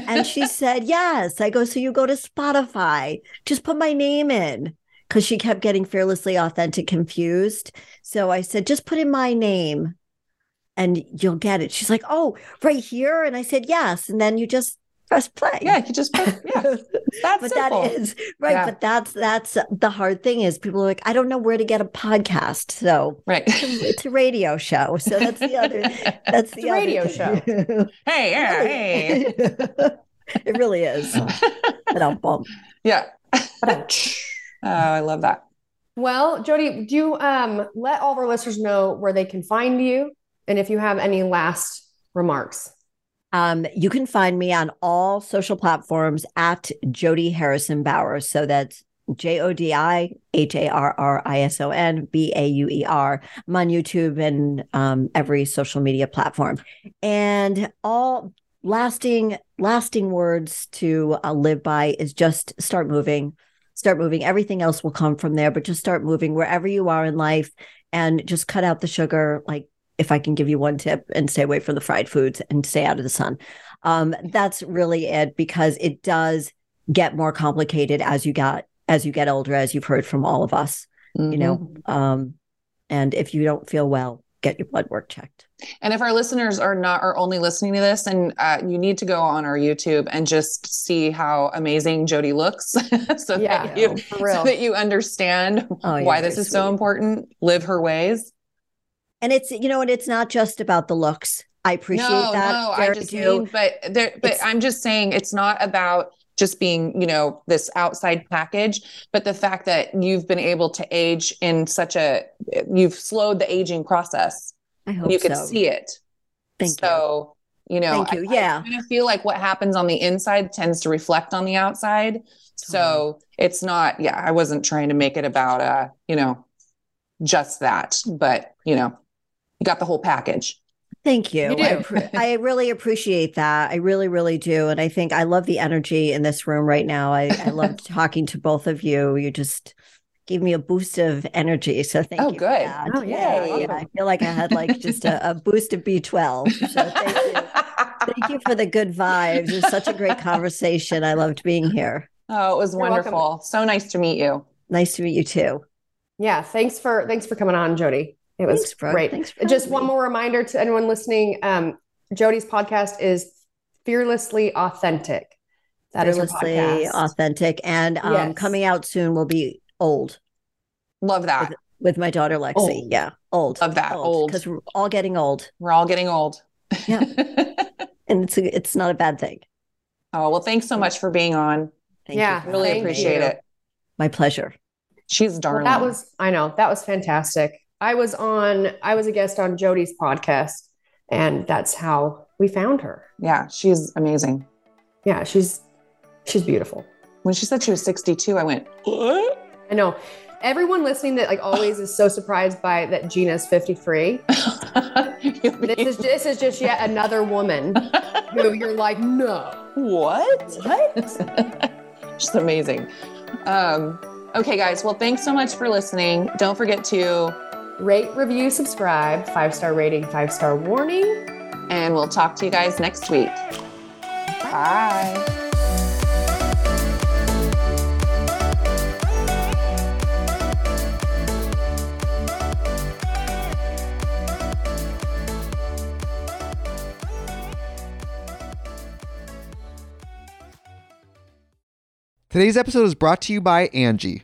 And she (laughs) said, Yes. I go, So you go to Spotify, just put my name in. Because she kept getting fearlessly authentic confused. So I said, Just put in my name and you'll get it. She's like, Oh, right here. And I said, Yes. And then you just press play. yeah. You just, put, yeah. (laughs) That's but simple. that is right. Yeah. But that's that's the hard thing is people are like, I don't know where to get a podcast. So right. it's a radio show. So that's the other. (laughs) That's the a radio other show. (laughs) hey, yeah, hey. it really is. But I'll bump. Yeah. oh, I love that. Well, Jodi, do you um, let all of our listeners know where they can find you and if you have any last remarks? Um, you can find me on all social platforms at Jodi Harrison Bauer. So that's J O D I H A R R I S O N B A U E R. I'm on YouTube and um, every social media platform. And all lasting, lasting words to uh, live by is just start moving. Start moving. Everything else will come from there, but just start moving wherever you are in life and just cut out the sugar. Like if I can give you one tip and stay away from the fried foods and stay out of the sun. Um, that's really it because it does get more complicated as you got as you get older, as you've heard from all of us, you know. Mm-hmm. Um, and if you don't feel well, get your blood work checked. And if our listeners are not are only listening to this, and uh, you need to go on our YouTube and just see how amazing Jodi looks, (laughs) so Yeah, that you for so that you understand Oh, you're why this very is so important. Live her ways. And it's you know, and it's not just about the looks. I appreciate no, that. no, I just do. mean, but there, but It's- I'm just saying it's not about just being, you know, this outside package, but the fact that you've been able to age in such a, you've slowed the aging process. I hope You can so. see it. Thank you. so, you know, Thank you. I, Yeah. I kind of feel like what happens on the inside tends to reflect on the outside. So it's not, yeah, I wasn't trying to make it about, uh, you know, just that, but you know, you got the whole package. Thank you. You do. I, I really appreciate that. I really, really do. And I think I love the energy in this room right now. I, I love (laughs) talking to both of you. You just gave me a boost of energy. So thank Oh, you. for good. that. Oh, yeah. Yay. I feel like I had like just a, a boost of B12. So thank you. (laughs) Thank you for the good vibes. It was such a great conversation. I loved being here. Oh, it was You're welcome. wonderful. So nice to meet you. Nice to meet you too. Yeah, thanks for thanks for coming on, Jodi. It was Thanks, great. Thanks for Just one me. more reminder to anyone listening: um, Jodi's podcast is fearlessly authentic. That is Fearlessly podcast. authentic. And um, Yes. coming out soon will be old. Love that. with my daughter Lexi. Old. Yeah, old. Love that, old. because we're all getting old, We're all getting old. Yeah. (laughs) and it's a, it's not a bad thing. oh, well, thanks so much for being on. Thank Yeah, you. Really Thank appreciate you. it. My pleasure. She's Well, darling. that was I know that was fantastic. I was on I was a guest on Jodi's podcast, and that's how we found her. yeah, she's amazing. Yeah, she's she's beautiful. When she said she was 62, I went, what? I know. Everyone listening that like always is so surprised by that Jeanna's 53. (laughs) This is this is just yet another woman (laughs) who you're like, no. what? What? (laughs) She's amazing. Um, okay, guys. Well, thanks so much for listening. Don't forget to, Rate, review, subscribe, five star rating, five star warning. And we'll talk to you guys next week. Bye. Today's episode is brought to you by Angie